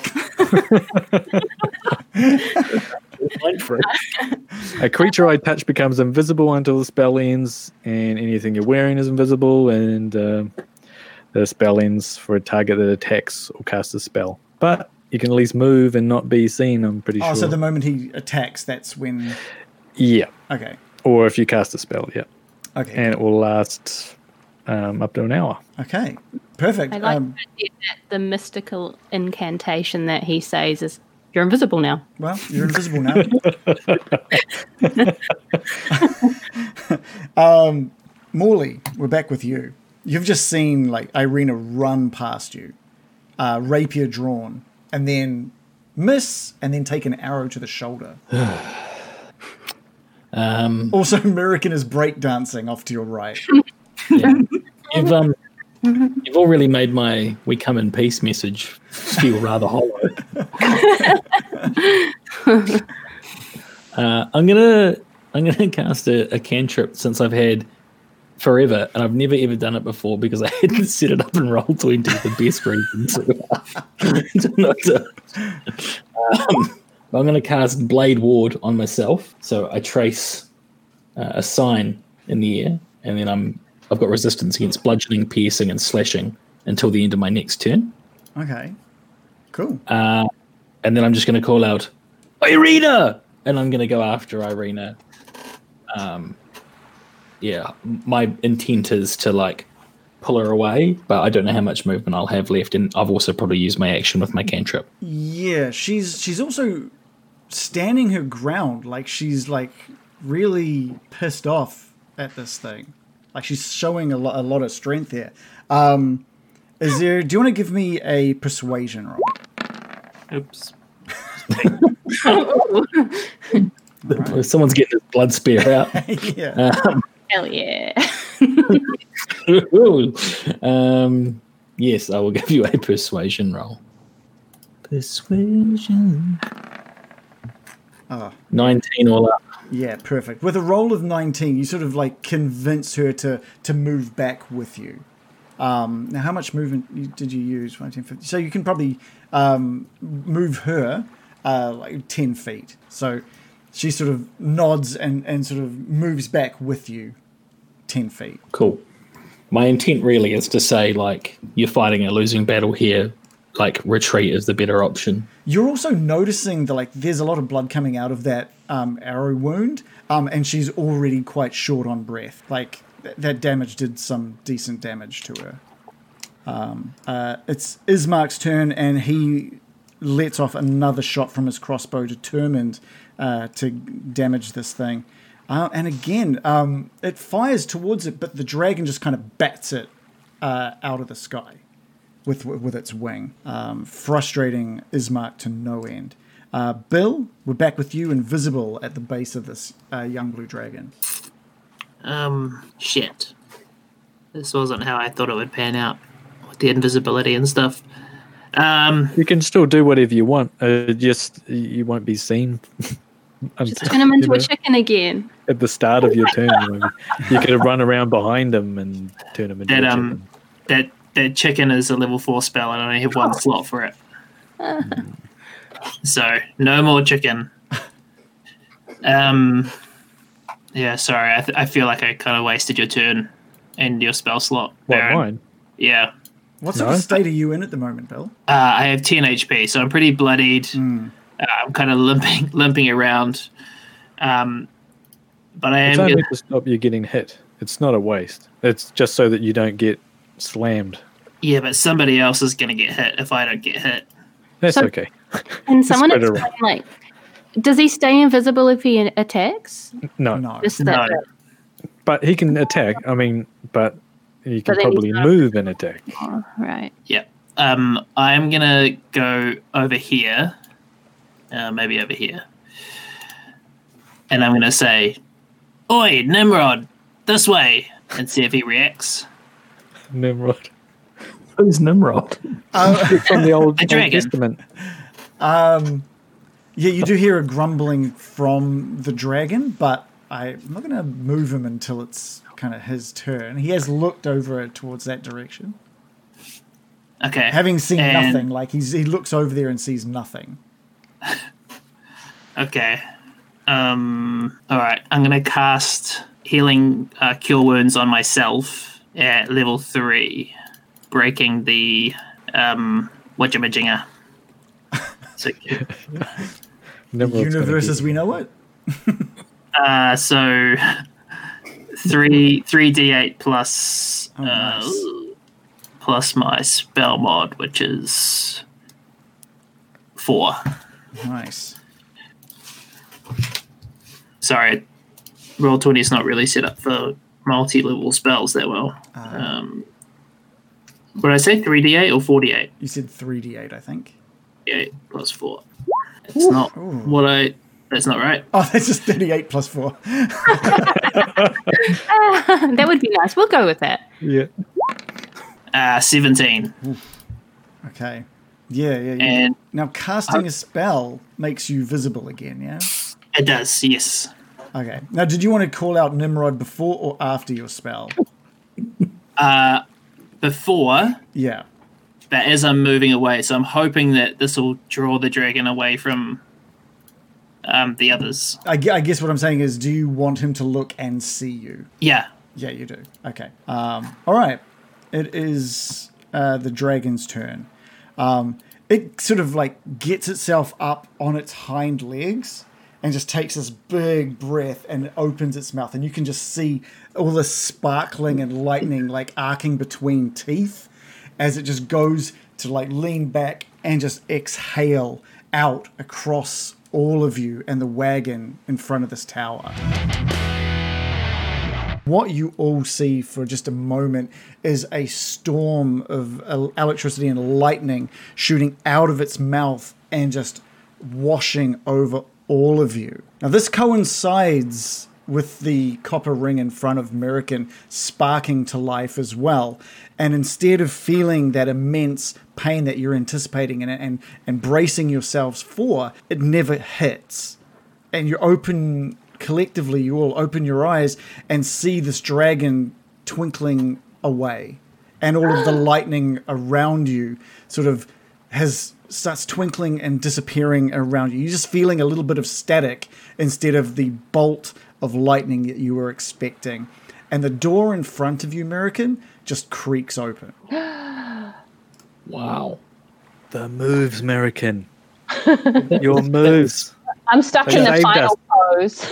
A creature I touch becomes invisible until the spell ends, and anything you're wearing is invisible, and um the spell ends for a target that attacks or casts a spell. But you can at least move and not be seen, I'm pretty Oh, sure. Oh, so the moment he attacks, that's when. yeah. Okay. Or if you cast a spell, yeah. Okay. And it will last um, up to an hour. okay. Perfect. I like Um, the idea that the mystical incantation that he says is you're invisible now. well, you're invisible now. um, Morley, we're back with you. You've just seen like Irina run past you, uh, rapier drawn, and then miss, and then take an arrow to the shoulder. Um, Also, American is breakdancing off to your right. yeah. You've um, you've all really made my "We come in peace" message feel rather hollow. uh, I'm gonna I'm gonna cast a, a cantrip since I've had forever, and I've never ever done it before because I hadn't set it up in roll twenty for the best reasons. to not to- um, I'm going to cast Blade Ward on myself, so I trace uh, a sign in the air, and then I'm I've got resistance against bludgeoning, piercing, and slashing until the end of my next turn, Okay. Cool. and then I'm just going to call out Irina, and I'm going to go after Irina. Um, yeah, my intent is to like pull her away, but I don't know how much movement I'll have left, and I've also probably used my action with my cantrip. Yeah, she's she's also standing her ground, like she's like really pissed off at this thing. Like she's showing a lot a lot of strength here. Um, is there? Do you want to give me a persuasion roll? Oops. Someone's getting his blood spear out. yeah. Hell yeah. um, yes, I will give you a persuasion roll. Persuasion. Oh. 19 all up. Yeah, perfect. With a roll of 19, you sort of like convince her to to move back with you. Um, now, how much movement did you use? 19, 50? So you can probably um, move her uh, like 10 feet. So she sort of nods and, and sort of moves back with you 10 feet. Cool. My intent really is to say, like, you're fighting a losing battle here. Like, retreat is the better option. You're also noticing that like there's a lot of blood coming out of that um, arrow wound, um, and she's already quite short on breath. Like th- that damage did some decent damage to her. Um, uh, it's Ismark's turn, and he lets off another shot from his crossbow, determined uh, to damage this thing. Uh, and again, um, it fires towards it, but the dragon just kind of bats it uh, out of the sky with with its wing, um, frustrating Ismark to no end. Uh, Bill, we're back with you, invisible at the base of this uh, young blue dragon. Um, shit. This wasn't how I thought it would pan out with the invisibility and stuff. Um, You can still do whatever you want. Uh, just you won't be seen. Just turn him into You a chicken again. at the start of your turn. You, know, you could run around behind him and turn him into that a um, chicken. that that chicken is a level four spell, and I only have one slot for it. so no more chicken. Um, yeah, sorry. I, th- I feel like I kind of wasted your turn and your spell slot. What, Baron. mine? Yeah, What sort No. of state are you in at the moment, Bill? Uh, I have 10 HP, so I'm pretty bloodied. Uh, I'm kind of limping, limping around. Um, but I It's am. only Gonna, to stop you getting hit. It's not a waste. It's just so that you don't get slammed. yeah, but somebody else is going to get hit if I don't get hit. That's So- okay. Can someone explain, like, does he stay invisible if he attacks? No, No. Just No. that, but he can attack. I mean, but he can But probably move and attack. oh, right. Yeah. Um, I'm going to go over here. Uh, maybe over here. And I'm going to say, Oi, Nimrod, this way. And see if he reacts. Nimrod Who's Nimrod? from the old, A old dragon. Testament. Yeah, you do hear a grumbling from the dragon, but I'm not going to move him until it's kind of his turn. He has looked over towards that direction, Okay. having seen And- nothing. Like he's he looks over there and sees nothing. Okay. Um. All right. I'm gonna cast healing uh, cure wounds on myself at level three, breaking the um whatchamajinga. So, Nimrod's gonna Universe as we know it. uh, so three three d eight plus Oh, uh, nice. plus my spell mod, which is four. Nice. Sorry, roll twenty is not really set up for multi-level spells that well. Uh, Um, what did I say? Three d eight or forty eight? you said three d eight, I think. Eight plus four. It's not Ooh. what I. That's not right. Oh, that's just thirty eight plus four. that would be nice. We'll go with that. Yeah. Uh, seventeen. Okay. Yeah, yeah, yeah. And- now casting a spell makes you visible again. Yeah. It does. Yes. Okay. Now, did you want to call out Nimrod before or after your spell? Uh, before, Yeah. but as I'm moving away, so I'm hoping that this will draw the dragon away from um, the others. I, I guess what I'm saying is, do you want him to look and see you? Yeah. Yeah, you do. Okay. Um, all right. It is uh, the dragon's turn. Um, it sort of like gets itself up on its hind legs and just takes this big breath and opens its mouth, and you can just see all this sparkling and lightning like arcing between teeth as it just goes to like lean back and just exhale out across all of you and the wagon in front of this tower what you all see for just a moment is a storm of electricity and lightning shooting out of its mouth and just washing over all of you. Now, this coincides with the copper ring in front of American sparking to life as well. And instead of feeling that immense pain that you're anticipating and, and, and bracing yourselves for, it never hits and you open collectively you all open your eyes and see this dragon twinkling away and all of the lightning around you sort of has starts twinkling and disappearing around you you're just feeling a little bit of static instead of the bolt of lightning that you were expecting and the door in front of you american just creaks open Wow. The moves, American. Your moves. I'm stuck They in the saved final pose,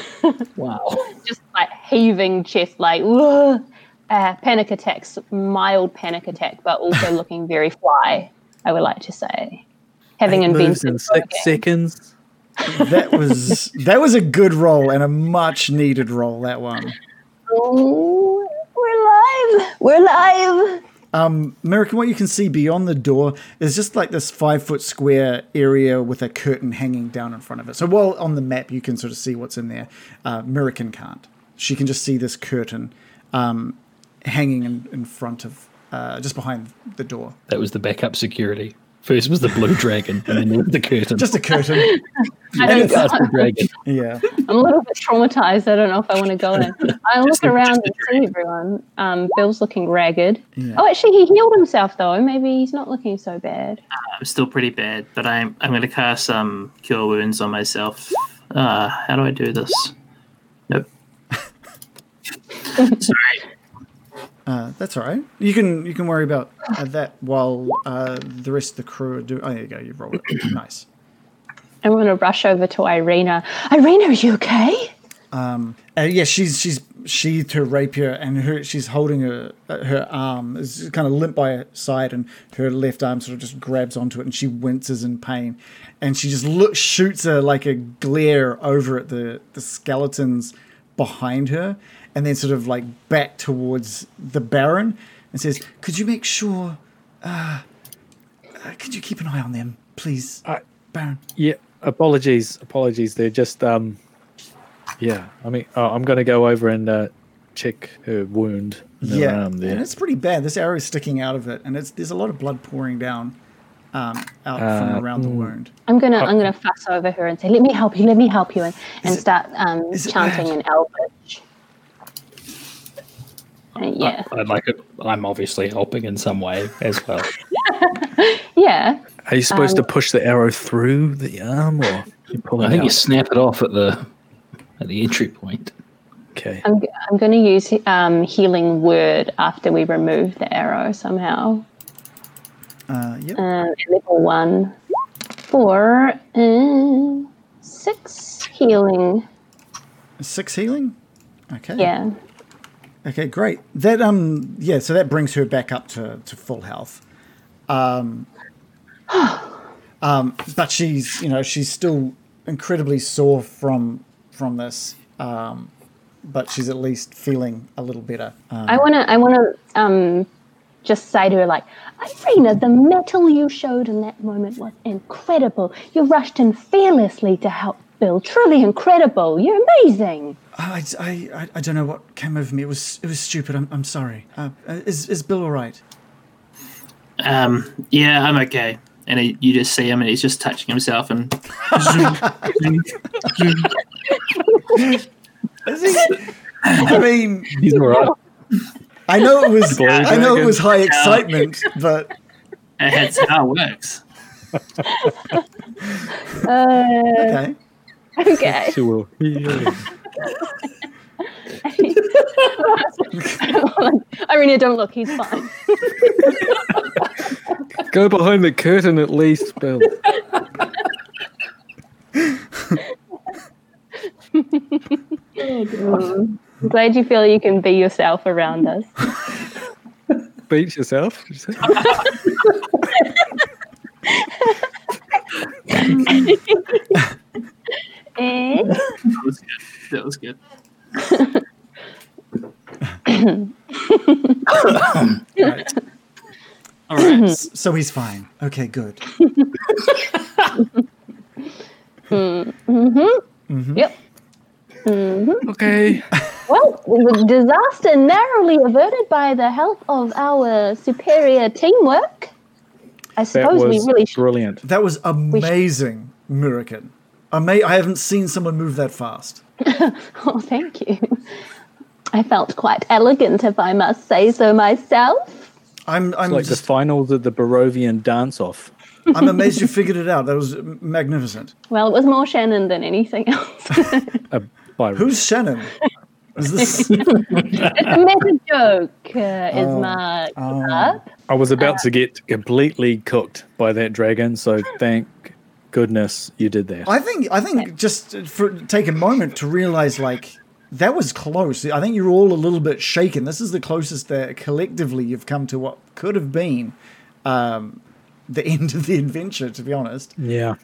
Wow. just like heaving chest, like uh, panic attacks, mild panic attack, but also looking very fly. I would like to say, having Eight moves invented in six Bogan. seconds. that was that was a good roll and a much needed roll that one Ooh, we're live. We're live. American, what you can see beyond the door is just like this five foot square area with a curtain hanging down in front of it. So while on the map you can sort of see what's in there, uh, can't. She can just see this curtain um, hanging in, in front of, uh, just behind the door. That was the backup security. First was the blue dragon, and then the curtain. Just a curtain. I don't That's the dragon. yeah. I'm a little bit traumatized. I don't know if I want to go in. I look around and see everyone. Um, Bill's looking ragged. Yeah. Oh, actually, he healed himself though. Maybe he's not looking so bad. I'm still pretty bad, but I'm I'm going to cast um cure wounds on myself. Uh, how do I do this? Nope. Sorry. Uh, that's all right. You can you can worry about uh, that while uh, the rest of the crew are doing. Oh, there you go. You've rolled it. nice. I want to rush over to Irina. Irina, are you okay? Uh, yeah, she's she's sheathed her rapier and her she's holding her uh, her arm is kind of limp by her side and her left arm sort of just grabs onto it and she winces in pain and she just look shoots her like a glare over at the the skeletons behind her and then sort of like back towards the baron and says could you make sure uh, uh could you keep an eye on them please I- baron Yeah, apologies, apologies. They're just um, yeah. I mean, oh, I'm gonna go over and uh, check her wound in the yeah, arm and it's pretty bad. This arrow is sticking out of it, and it's there's a lot of blood pouring down um, out from Uh, around the mm. wound. I'm gonna I'm gonna fuss over her and say, "Let me help you, let me help you," and, and it- start um, chanting bad? in Elvish. Uh, yeah, I, would like it. I'm obviously helping in some way as well. yeah. Are you supposed um, to push the arrow through the arm, or you pull it I think you snap it off at the at the entry point. Okay. I'm I'm gonna use um, healing word after we remove the arrow somehow. Uh, yep. Uh, level one for uh, six healing. Six healing. Okay. Yeah. Okay, great. That um yeah, so that brings her back up to, to full health. Um, um, but she's you know she's still incredibly sore from from this. Um, but she's at least feeling a little better. Um, I wanna I wanna um just say to her like, Irina, the mettle you showed in that moment was incredible. You rushed in fearlessly to help Bill. Truly incredible. You're amazing. I, I, I, I don't know what came over me. It was it was stupid. I'm, I'm sorry. Uh, is is Bill all right? Um, yeah, I'm okay. And he, you just see him, and he's just touching himself, and Is he? I mean, He's all right. I know it was Blue I know it was high excitement, but that's how it works. Uh, okay. okay. She will. Irina, don't look. He's fine. Go behind the curtain at least, Bill. Oh, I'm glad you feel you can be yourself around us. Beat yourself. Eh? That was good. That was good. All right. S- So he's fine. Okay, good. mm-hmm. Mm-hmm. Yep. Mm-hmm. Okay. Well, the disaster narrowly averted by the help of our superior teamwork. I That suppose we really should. brilliant. That was amazing, Murican. Ama- I haven't seen someone move that fast. Oh, thank you. I felt quite elegant, if I must say so myself. I'm I'm Like the just, finals of the Barovian dance off. I'm amazed you figured it out. That was magnificent. Well, it was more Shannon than anything else. Uh, Who's Shannon? Is this? it's a meta joke, uh, is my oh. I was about to get completely cooked by that dragon, so thank goodness you did that. I think I think just for take a moment to realize like that was close. I think you're all a little bit shaken. This is the closest that collectively you've come to what could have been um, the end of the adventure. To be honest, Yeah.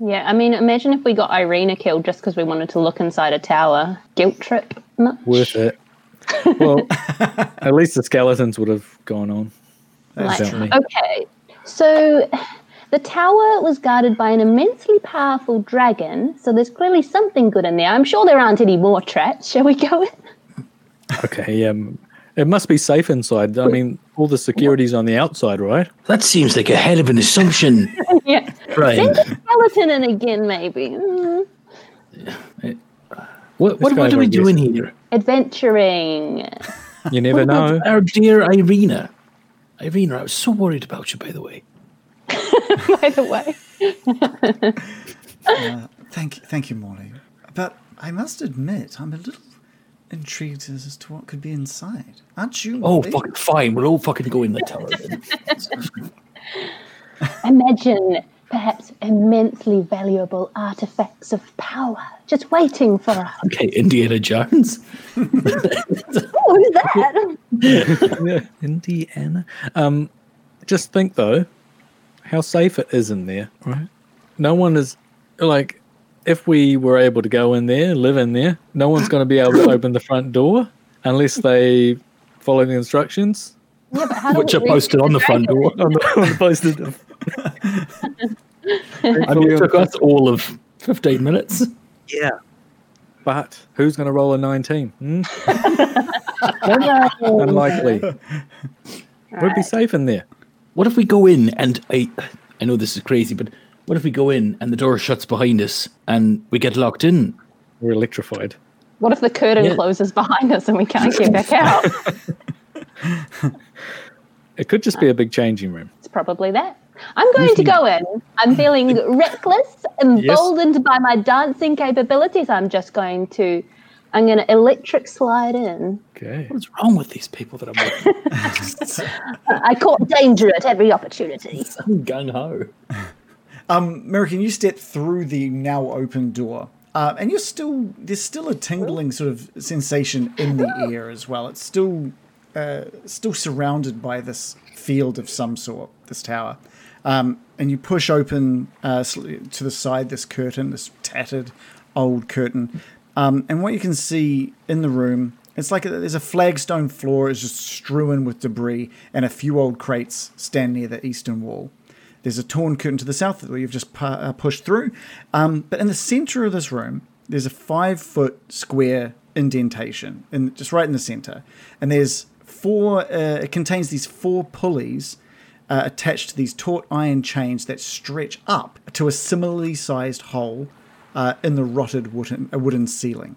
Yeah, I mean, imagine if we got Irina killed just because we wanted to look inside a tower. Guilt trip? Much? Worth it. Well, at least the skeletons would have gone on. Like, okay, so the tower was guarded by an immensely powerful dragon, so there's clearly something good in there. I'm sure there aren't any more traps. Shall we go in? Okay. Um, it must be safe inside. I mean, all the security's on the outside, right? That seems like a hell of an assumption, yeah. Brian. Send the skeleton in again, maybe. Mm. What, what, what are we won't guess. doing here? Adventuring. You never What know. about our dear Irina? Irina, I was so worried about you, by the way. by the way. uh, thank thank you, Molly. But I must admit, I'm a little intrigued as to what could be inside. Aren't you? Oh, Lee? fucking fine. We'll all fucking go in the tower. then. Imagine perhaps immensely valuable artifacts of power just waiting for us. okay, Indiana Jones. Oh, who's that? Indiana. Um, just think though, how safe it is in there, right? No one is like, if we were able to go in there, live in there, no one's going to be able to open the front door unless they follow the instructions Yeah, but how Which are posted on the front door. on the, on the posted. I mean, it took us all of 15 minutes. Yeah. But who's going to roll a 19? Hmm? Unlikely. We'd be safe in there. What if we go in and I I know this is crazy, but what if we go in and the door shuts behind us and we get locked in? We're electrified. What if the curtain Yeah. closes behind us and we can't get back out? It could just be a big changing room. It's probably that. I'm going to go in. I'm feeling reckless, emboldened by my dancing capabilities. I'm just going to, I'm going to electric slide in. Okay. What's wrong with these people that I'm with? I caught danger at every opportunity. Gung ho. Um, American, you step through the now open door, uh, and you're still there's still a tingling sort of sensation in the air as well. It's still uh, still surrounded by this field of some sort, this tower. Um, and you push open uh, to the side this curtain, this tattered old curtain, um, and what you can see in the room. It's like a, there's a flagstone floor, is just strewn with debris, and a few old crates stand near the eastern wall. There's a torn curtain to the south that you've just pu- uh, pushed through. Um, but in the center of this room, there's a five foot square indentation, in, just right in the center. And there's four, uh, it contains these four pulleys uh, attached to these taut iron chains that stretch up to a similarly sized hole uh, in the rotted wooden, uh, wooden ceiling.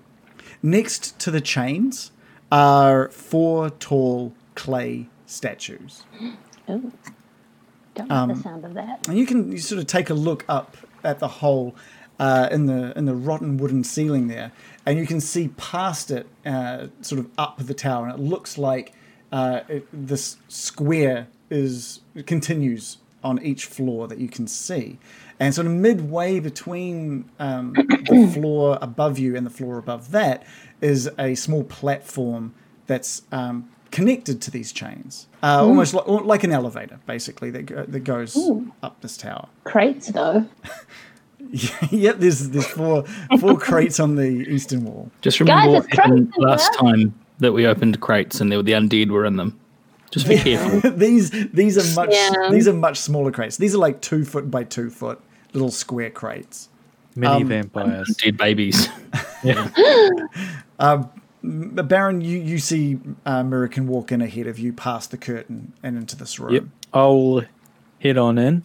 Next to the chains are four tall clay statues. Ooh. Don't like the sound of that. And you can you sort of take a look up at the hole uh, in the in the rotten wooden ceiling there, and you can see past it, uh, sort of up the tower, and it looks like uh, it, this square is continues on each floor that you can see, and sort of midway between um, the floor above you and the floor above that is a small platform that's um, connected to these chains, uh, almost like, like an elevator, basically that go, that goes up this tower. Crates, though. yep, there's there's four four crates on the eastern wall. Just remember Guys, what happened last time that we opened crates and there were the undead were in them. Just be careful. these these are much Yeah. these are much smaller crates. These are like two foot by two foot little square crates. Mini Um, vampires. dead babies. But Baron, you you see uh, Mirakin walk in ahead of you past the curtain and into this room. Yep. I'll head on in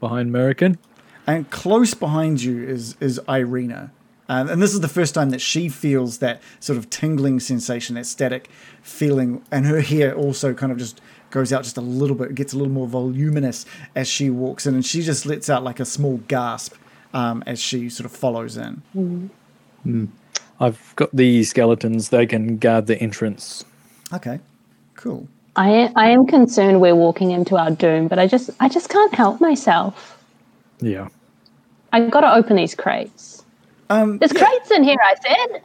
behind American. And close behind you is is Irina. Um, and this is the first time that she feels that sort of tingling sensation, that static feeling, and her hair also kind of just goes out just a little bit, gets a little more voluminous as she walks in, and she just lets out like a small gasp um, as she sort of follows in. I've got the skeletons. They can guard the entrance. Okay, cool. I I am concerned we're walking into our doom, but I just I just can't help myself. Yeah. I've got to open these crates. Um, There's yeah, crates in here. I said.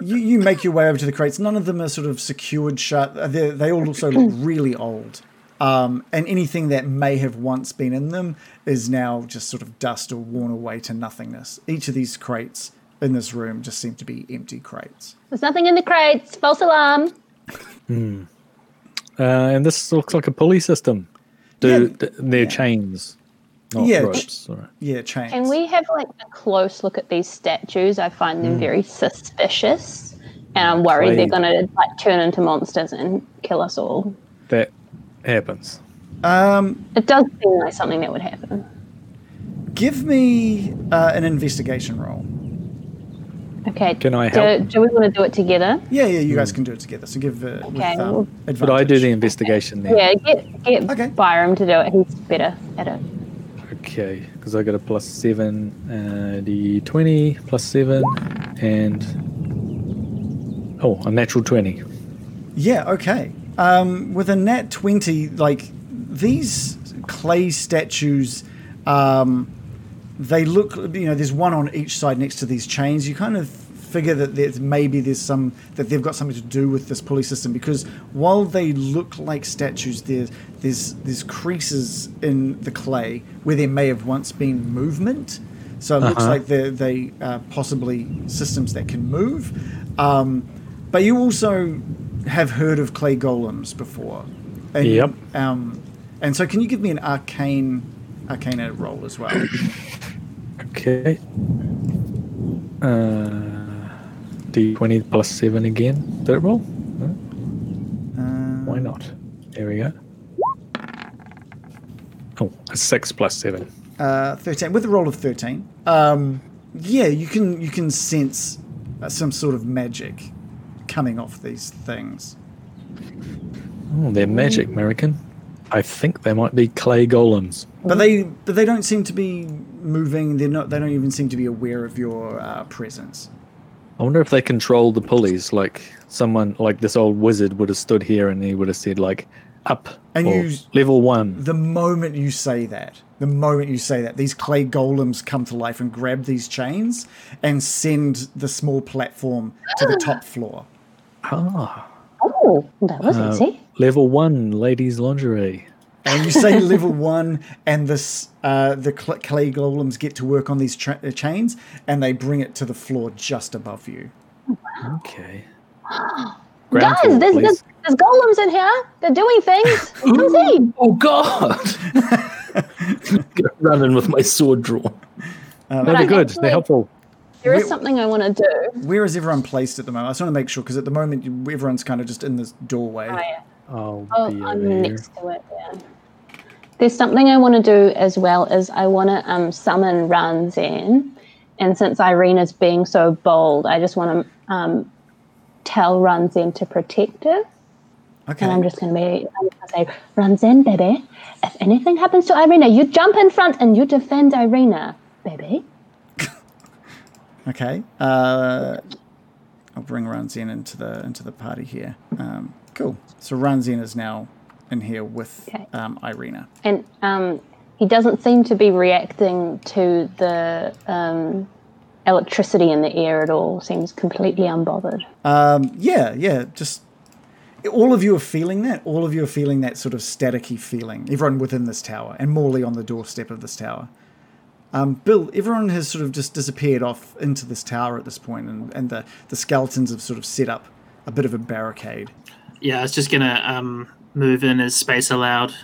you, you make your way over to the crates. None of them are sort of secured shut. Uh, They're, they all also look really old. Um, and anything that may have once been in them is now just sort of dust or worn away to nothingness. Each of these crates in this room just seem to be empty crates. There's nothing in the crates. False alarm. Uh, and this looks like a pulley system. Do Yeah. th- they're chains, not Yeah. ropes. All right. Yeah, chains. Can we have like a close look at these statues? I find them very suspicious, and I'm worried they're going to like turn into monsters and kill us all. That happens. Um, It does seem like something that would happen. give me uh, an investigation roll. Okay. Can I do, help? do we want to do it together? Yeah, yeah, you guys can do it together. So give uh, with, Okay, um, advantage. But I do the investigation then. Yeah, get get Okay. Byram to do it. He's better at it. Okay, because I got a plus seven, uh, the twenty plus seven, and Oh, a natural 20. Yeah, okay. Um, with a nat 20, like these clay statues, um, they look, you know, there's one on each side next to these chains. You kind of figure that there's maybe there's some, that they've got something to do with this pulley system because while they look like statues, there's, there's, there's creases in the clay where there may have once been movement. So it looks Uh-huh. like they're they uh, possibly systems that can move. Um, but you also have heard of clay golems before. And, Yep. Um, and so, can you give me an arcane arcana roll as well? Okay. Uh, D20 plus 7 again. It roll? No? Uh, Why not? There we go. Oh, a 6 plus 7. uh, Thirteen with a roll of thirteen. Um, yeah, you can you can sense uh, some sort of magic coming off these things. Oh, they're magic, American. I think they might be clay golems. But they but they don't seem to be moving. They're not. They don't even seem to be aware of your uh, presence. I wonder if they control the pulleys. Like someone, like this old wizard would have stood here and he would have said, like, up. And or you- level one. The moment you say that, the moment you say that, these clay golems come to life and grab these chains and send the small platform to the top floor. Ah. Oh, that was uh, easy. level one, ladies' lingerie. And you say level one, and this uh, the cl- clay golems get to work on these tra- uh, chains, and they bring it to the floor just above you. Okay. Guys, floor, there's, there's, there's golems in here. They're doing things. Come see. Oh God! Running with my sword drawn. No, But they're I good. actually- They're helpful. There is Wait- something I want to do. Where is everyone placed at the moment? I just want to make sure because at the moment everyone's kind of just in this doorway. Oh, yeah. I'll Oh, be over I'm next to it. Yeah. There's something I want to do as well is I want to um, summon Ranzan, and since Irina's being so bold, I just want to um, tell Ranzan to protect her. Okay. And I'm just going to be I'm gonna say, baby, if anything happens to Irina, you jump in front and you defend Irina, baby. Okay. Uh, I'll bring Ranzin into the into the party here. Um, cool. So Ranzin is now in here with Okay. um, Irina. And um, he doesn't seem to be reacting to the um, electricity in the air at all. Seems completely unbothered. Um, yeah, yeah. Just all of you are feeling that. All of you are feeling that sort of staticky feeling. Everyone within this tower, and Morley on the doorstep of this tower. Um, Bill, everyone has sort of just disappeared off into this tower at this point, and, and the, the skeletons have sort of set up a bit of a barricade. Yeah, I was just gonna um, move in as space allowed.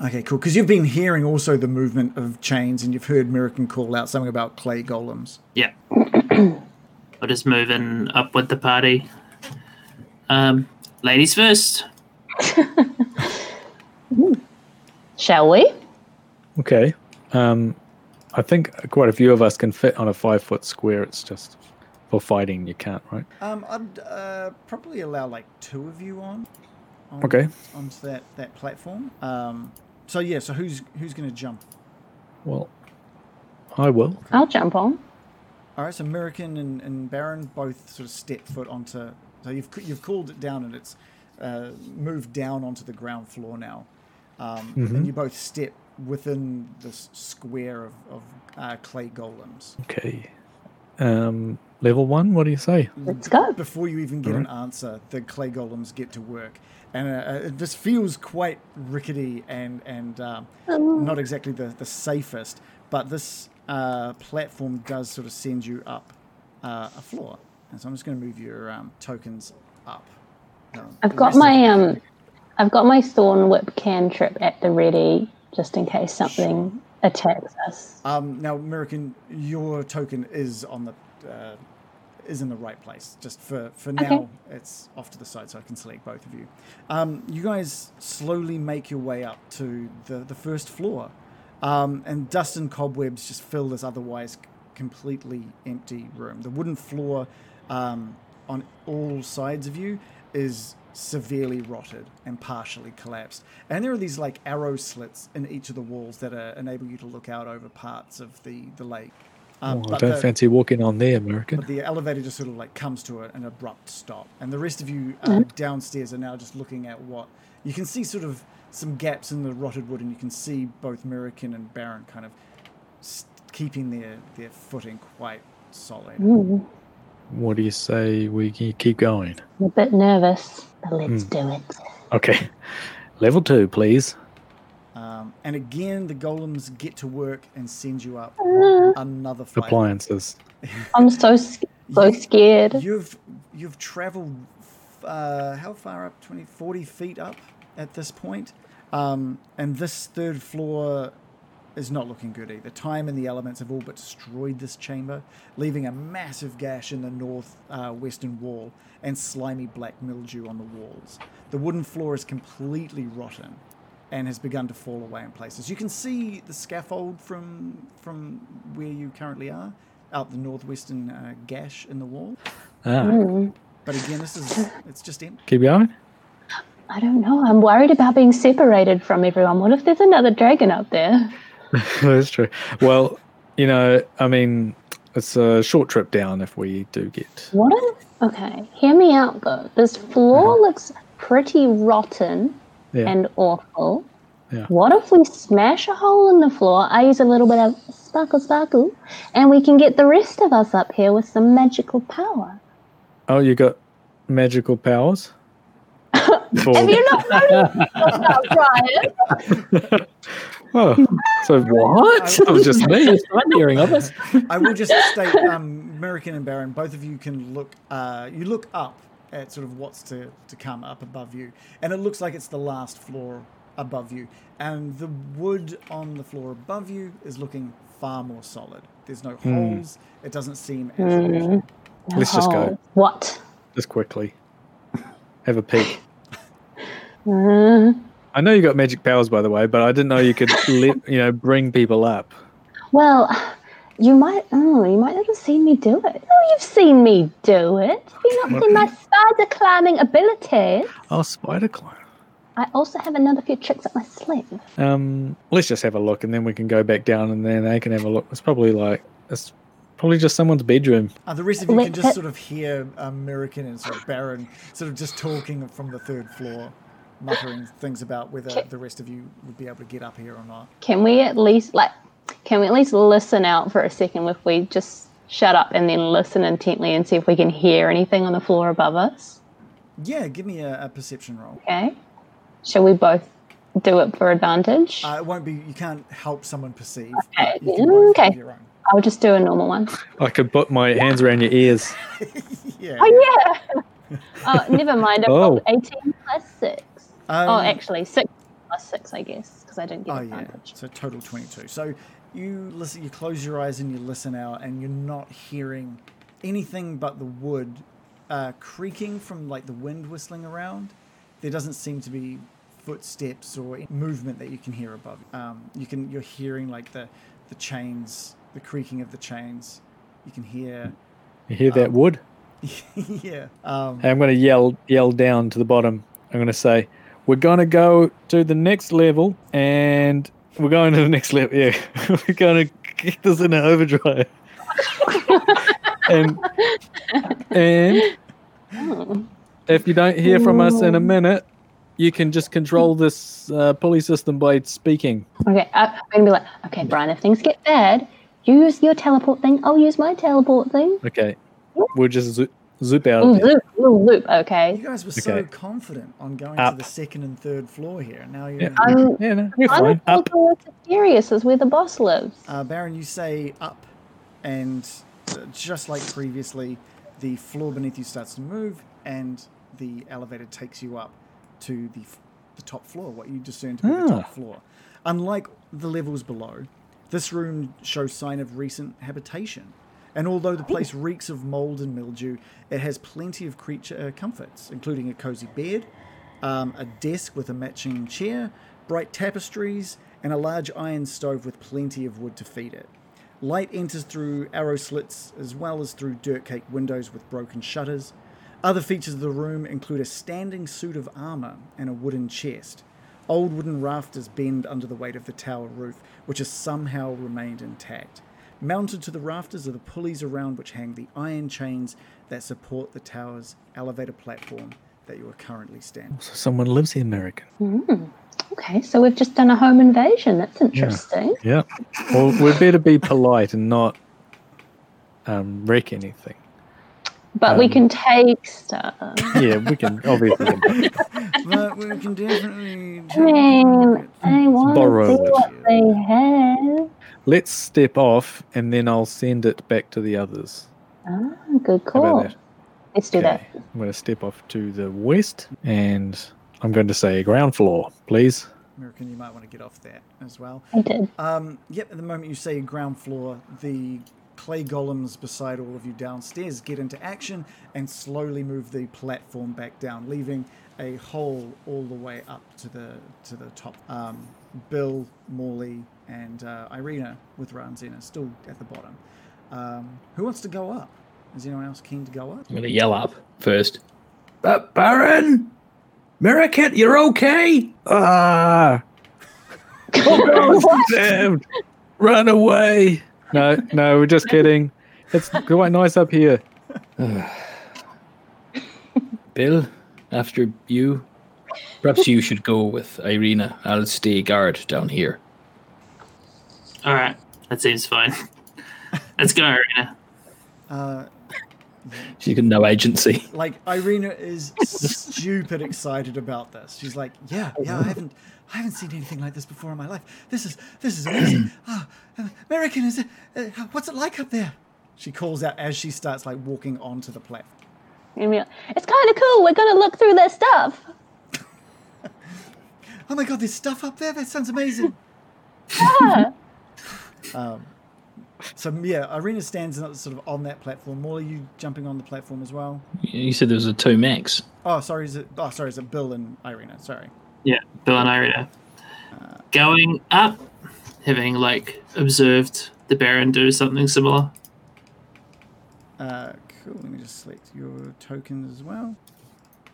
Okay, cool. Because you've been hearing also the movement of chains, and you've heard American call out something about clay golems. Yeah. I'll just move in up with the party. Um, ladies first. Shall we? Okay. Um, I think quite a few of us can fit on a five foot square. It's just for fighting, you can't, right? Um, I'd uh, probably allow like two of you on. on Okay. Onto that that platform. Um, so yeah. So who's who's going to jump? Well, I will. I'll jump on. All right. So American and, and Baron both sort of step foot onto. So you've you've cooled it down and it's uh, moved down onto the ground floor now, um, and you both step within this square of, of uh, clay golems. Okay. Um, level one. What do you say? Let's go. before you even get an answer, the clay golems get to work, and uh, it just feels quite rickety and and um, not exactly the the safest. But this uh, platform does sort of send you up uh, a floor, and so I'm just going to move your um, tokens up. I've got my um, I've got my thorn whip cantrip at the ready, just in case something attacks us. Um, now, American, your token is on the uh, is in the right place. Just for for now, Okay. it's off to the side, so I can select both of you. Um, you guys slowly make your way up to the the first floor, um, and dust and cobwebs just fill this otherwise completely empty room. The wooden floor um, on all sides of you is severely rotted and partially collapsed. And there are these like arrow slits in each of the walls that uh, enable you to look out over parts of the, the lake. Um, Oh, I but don't the- fancy walking on there, American. But the elevator just sort of like comes to a, an abrupt stop, and the rest of you uh, downstairs are now just looking at what you can see, sort of some gaps in the rotted wood, and you can see both American and Baron kind of s- keeping their their footing quite solid. Ooh, What do you say we ke- keep going? I'm a bit nervous, but let's do it. Okay. Level two, please. Um, and again, the golems get to work and send you up Uh, another flight. Appliances. I'm so so scared. You've you've traveled uh, how far up? 20, 40 feet up at this point. Um, and this third floor is not looking good either. Time and the elements have all but destroyed this chamber, leaving a massive gash in the north uh, western wall and slimy black mildew on the walls. The wooden floor is completely rotten and has begun to fall away in places. You can see the scaffold from from where you currently are, out the northwestern uh, gash in the wall. Ah, Mm, But again, this is it's just empty. keep going. I don't know. I'm worried about being separated from everyone. What if there's another dragon up there? That's true. Well, you know, I mean, it's a short trip down if we do get. What if? Okay, hear me out though. This floor looks pretty rotten Yeah. and awful. Yeah. What if we smash a hole in the floor? I use a little bit of sparkle sparkle, and we can get the rest of us up here with some magical power. Oh, you got magical powers? Have you not noticed that, Brian? oh, so what? It was just me. I'm hearing of us. I will just state, um, American and Baron, both of you can look. Uh, you look up at sort of what's to, to come up above you, and it looks like it's the last floor above you. And the wood on the floor above you is looking far more solid. There's no holes. It doesn't seem as rotten. Let's just go. What? Just quickly. Have a peek. Uh, I know you got magic powers, by the way, but I didn't know you could, let, you know, bring people up. well, you might. Oh, you might not have seen me do it. Oh, you've seen me do it. Have you not seen my spider climbing abilities? Oh, spider climb. I also have another few tricks up my sleeve. Um, let's just have a look, and then we can go back down, and then they can have a look. It's probably like it's probably just someone's bedroom. Uh, the rest of you can Let- just sort of hear American and sort of Baron sort of just talking from the third floor, muttering things about whether the rest of you would be able to get up here or not. Can we at least like? Can we at least listen out for a second if we just shut up and then listen intently and see if we can hear anything on the floor above us? Yeah, give me a, a perception roll. Okay. Shall we both do it for advantage? Uh, it won't be. You can't help someone perceive. Okay, you okay. Your own. I'll just do a normal one. I could put my hands around your ears. Yeah. Oh yeah. oh, never mind. I Oh. eighteen plus six. Um, oh, actually six plus six, I guess, because I didn't get Oh yeah. advantage. So total twenty-two. So you listen. You close your eyes and you listen out, and you're not hearing anything but the wood uh, creaking from like the wind whistling around. There doesn't seem to be footsteps or movement that you can hear above. Um, you can. You're hearing like the the chains, the creaking of the chains. You can hear. You hear that wood? yeah. Um, I'm going to yell yell down to the bottom. I'm going to say, "We're going to go to the next level, and we're going to the next level. Yeah, we're going to get this in an overdrive." and and Oh. if you don't hear from us in a minute, you can just control this uh, pulley system by speaking. Okay, I, I'm gonna be like, okay, Brian, if things get bad, you use your teleport thing. I'll use my teleport thing. Okay, we'll just zoop, zoop out. Ooh, of there. loop, little loop. you guys were so confident on going Up. to the second and third floor here. Now you're. Yeah. I'm, Yeah, no, you're I'm fine. Up. go to Sirius is where the boss lives. Uh, Baron, you say up, and uh, just like previously, the floor beneath you starts to move, and the elevator takes you up to the f- the top floor, what you discern to be the top Ah. floor. Unlike the levels below, this room shows sign of recent habitation. And although the place reeks of mold and mildew, it has plenty of creature uh, comforts, including a cozy bed, um, a desk with a matching chair, bright tapestries, and a large iron stove with plenty of wood to feed it. Light enters through arrow slits as well as through dirt caked windows with broken shutters. Other features of the room include a standing suit of armor and a wooden chest. Old wooden rafters bend under the weight of the tower roof, which has somehow remained intact. Mounted to the rafters are the pulleys around which hang the iron chains that support the tower's elevator platform that you are currently standing. So someone lives here, American. Okay, so we've just done a home invasion. That's interesting. Yeah. Well, we better be polite and not um, wreck anything. But we Um, can take stuff. Yeah, we can obviously. but we can definitely. I mean, I want to borrow see it. what they have. Let's step off, and then I'll send it back to the others. Ah, good How call. about that? Let's do that. I'm going to step off to the west, and I'm going to say ground floor, please. American, you might want to get off that as well. I did. Um, yep, at the moment you say ground floor, the clay golems beside all of you downstairs get into action and slowly move the platform back down, leaving a hole all the way up to the to the top. Um, Bill, Morley, and uh, Irina with Ranzina still at the bottom. Um, who wants to go up? Is anyone else keen to go up? I'm gonna yell up first. But Baron, Miraket, you're okay. Ah! What? Damn! Run away! No, no, we're just kidding. It's quite nice up here. Bill, after you, perhaps you should go with Irina. I'll stay guard down here. All right, that seems fine. Let's go, Irina. Uh, She's got no agency. like Irina is stupid excited about this. She's like, "Yeah, yeah, I haven't, I haven't seen anything like this before in my life. This is, this is amazing. Ah, American, is it? Uh, what's it like up there?" She calls out as she starts like walking onto the platform. And we're like, It's kind of cool. We're going to look through their stuff. Oh my god, there's stuff up there. That sounds amazing. Yeah. Um, so yeah, Irina stands up sort of on that platform. More are you jumping on the platform as well. You said there was a two max. Oh, sorry, is it? Oh, sorry, is it Bill and Irina? Sorry. Yeah, Bill and Irina. Going up, having like observed the Baron do something similar. Uh, cool. Let me just select your tokens as well.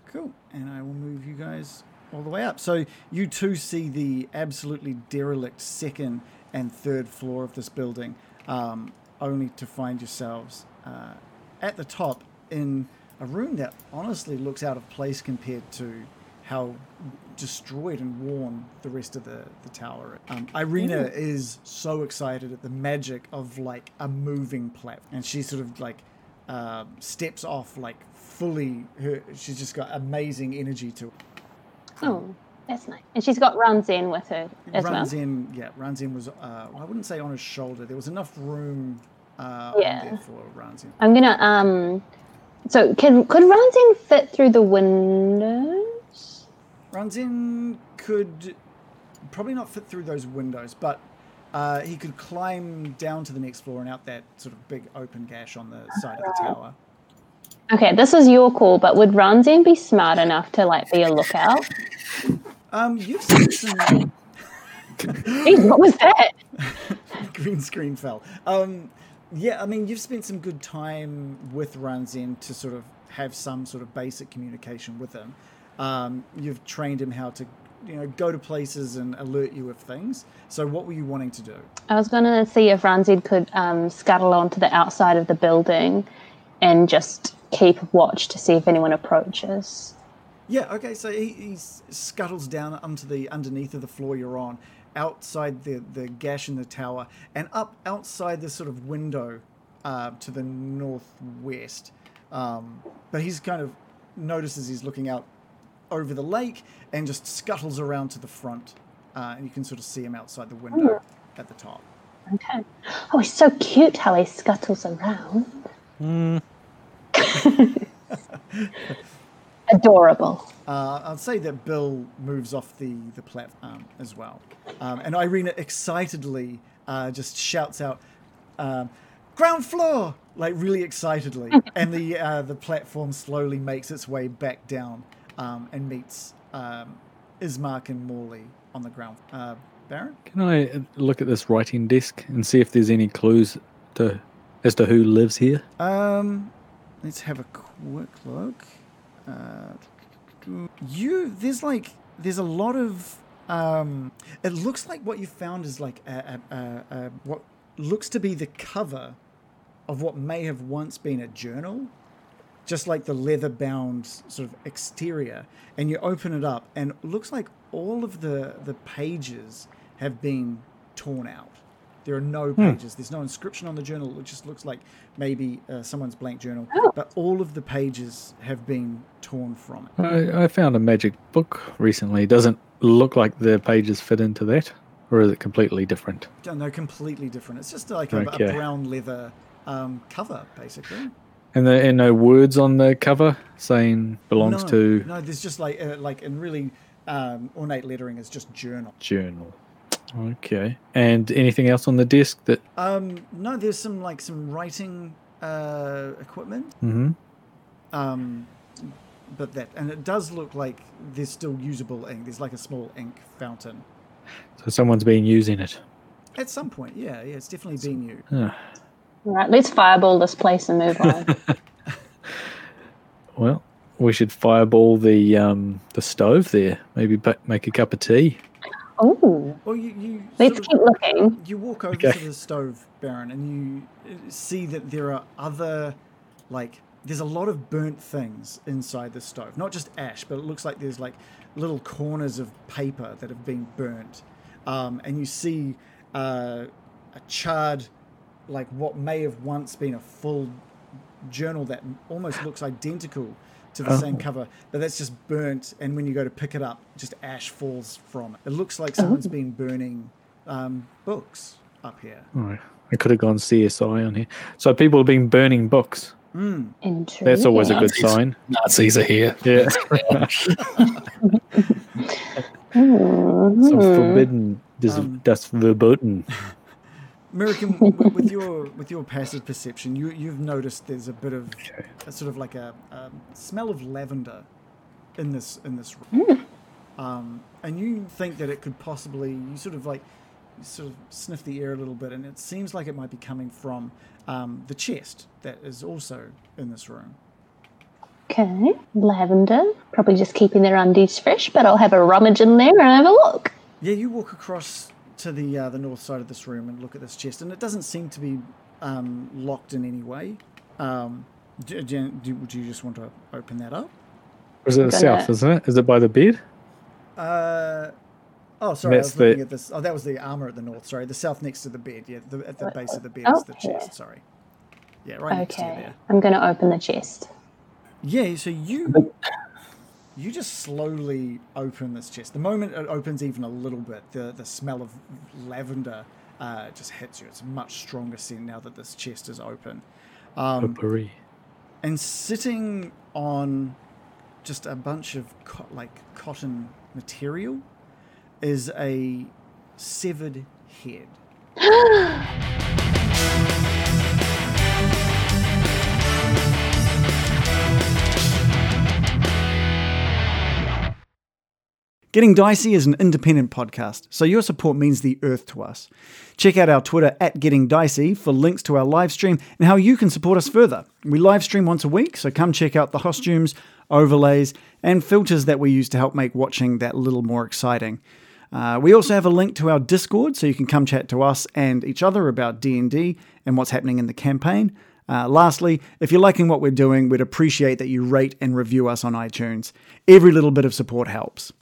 Cool. And I will move you guys all the way up. So you two see the absolutely derelict second and third floor of this building, um, only to find yourselves uh, at the top in a room that honestly looks out of place compared to how destroyed and worn the rest of the, the tower. is. Um, Irina is so excited at the magic of like a moving platform, and she sort of like uh, steps off like fully. Her, she's just got amazing energy to. Oh, that's nice. And she's got Ranzin with her as runs well. in, yeah, runs in was. Uh, I wouldn't say on his shoulder. There was enough room. Uh, Yeah. there for runs in. I'm gonna um. So can could Ranzin fit through the windows? Runs in could probably not fit through those windows, but uh, he could climb down to the next floor and out that sort of big open gash on the side of the tower. Okay, this is your call, but would Ranzin be smart enough to like be a lookout? Um, you've seen some Jeez, what was that? green screen fell. Um, yeah, I mean, you've spent some good time with Runzen to sort of have some sort of basic communication with him. Um, you've trained him how to, you know, go to places and alert you of things. So, what were you wanting to do? I was gonna see if Ranzin could um, scuttle onto the outside of the building and just keep watch to see if anyone approaches. Yeah, okay, so he, he scuttles down onto the underneath of the floor you're on, outside the, the gash in the tower, and up outside the sort of window uh, to the northwest. Um, but he's kind of notices he's looking out over the lake and just scuttles around to the front. Uh, and you can sort of see him outside the window at the top. Okay. Oh, he's so cute how he scuttles around. Adorable. Uh, I'd say that Bill moves off the, the platform as well. Um, and Irina excitedly uh, just shouts out, um, ground floor! Like really excitedly. and the, uh, the platform slowly makes its way back down um, and meets um, Ismark and Morley on the ground. Uh, Baron? Can I uh, look at this writing desk and see if there's any clues to as to who lives here? Um, let's have a quick look. Uh, you there's like there's a lot of um. It looks like what you found is like a, a, a, a what looks to be the cover of what may have once been a journal, just like the leather bound sort of exterior. And you open it up, and it looks like all of the, the pages have been torn out. There are no pages. There's no inscription on the journal. It just looks like maybe uh, someone's blank journal. But all of the pages have been torn from it. I, I found a magic book recently. Doesn't look like the pages fit into that, or is it completely different? No, no, completely different. It's just like a, Okay. a brown leather um, cover, basically. And there are no words on the cover saying belongs no, to No, there's just like uh, like in really um, ornate lettering. It's just journal. journal. Okay. And anything else on the desk that? Um, no, there's some like some writing uh, equipment. hmm Um, but that and it does look like there's still usable ink. There's like a small ink fountain. So someone's been using it. At some point, yeah, yeah, it's definitely being used. Ah, All right, let's fireball this place and move on. well, we should fireball the um the stove there. Maybe make a cup of tea. Oh, Well, you, you let's sort of- keep looking. You walk over Okay. to the stove, Baron, and you uh, see that there are other, like, there's a lot of burnt things inside the stove. Not just ash, but it looks like there's like little corners of paper that have been burnt. Um, and you see uh, a charred, like what may have once been a full journal that almost looks identical to the same Oh. cover, but that's just burnt. And when you go to pick it up, just ash falls from it. It looks like someone's been burning um, books up here. Oh, I could have gone CSI on here. So people have been burning books. Interesting. That's always a good Nazis. sign. Nazis are here. Yeah. Some forbidden. This, Um, that's verboten. American, with your with your passive perception, you you've noticed there's a bit of a sort of like a, um smell of lavender in this in this room, um, and you think that it could possibly you sort of like you sort of sniff the air a little bit, and it seems like it might be coming from um, the chest that is also in this room. Okay, lavender. Probably just keeping their undies fresh, but I'll have a rummage in there and have a look. Yeah, you walk across to the uh, the north side of this room and look at this chest, and it doesn't seem to be um, locked in any way. Um, do, do, do, would you just want to open that up? Or is it the south, isn't it? Is it by the bed? Uh, oh, sorry, That's I was looking the- at this. Oh, that was the armor at the north. Sorry, the south next to the bed. Yeah, the, at the base of the bed is the Okay. chest. Sorry. Yeah, right next to you Okay, there. I'm going to open the chest. Yeah, so you you just slowly open this chest. The moment it opens even a little bit, the the smell of lavender uh, just hits you. It's a much stronger scent now that this chest is open. Um, Potpourri. and sitting on just a bunch of co- like cotton material is a severed head. Getting Dicey is an independent podcast, so your support means the earth to us. Check out our Twitter at Getting Dicey for links to our live stream and how you can support us further. We live stream once a week, so come check out the costumes, overlays, and filters that we use to help make watching that little more exciting. Uh, we also have a link to our Discord, so you can come chat to us and each other about D&D and what's happening in the campaign. Uh, lastly, if you're liking what we're doing, we'd appreciate that you rate and review us on iTunes. Every little bit of support helps.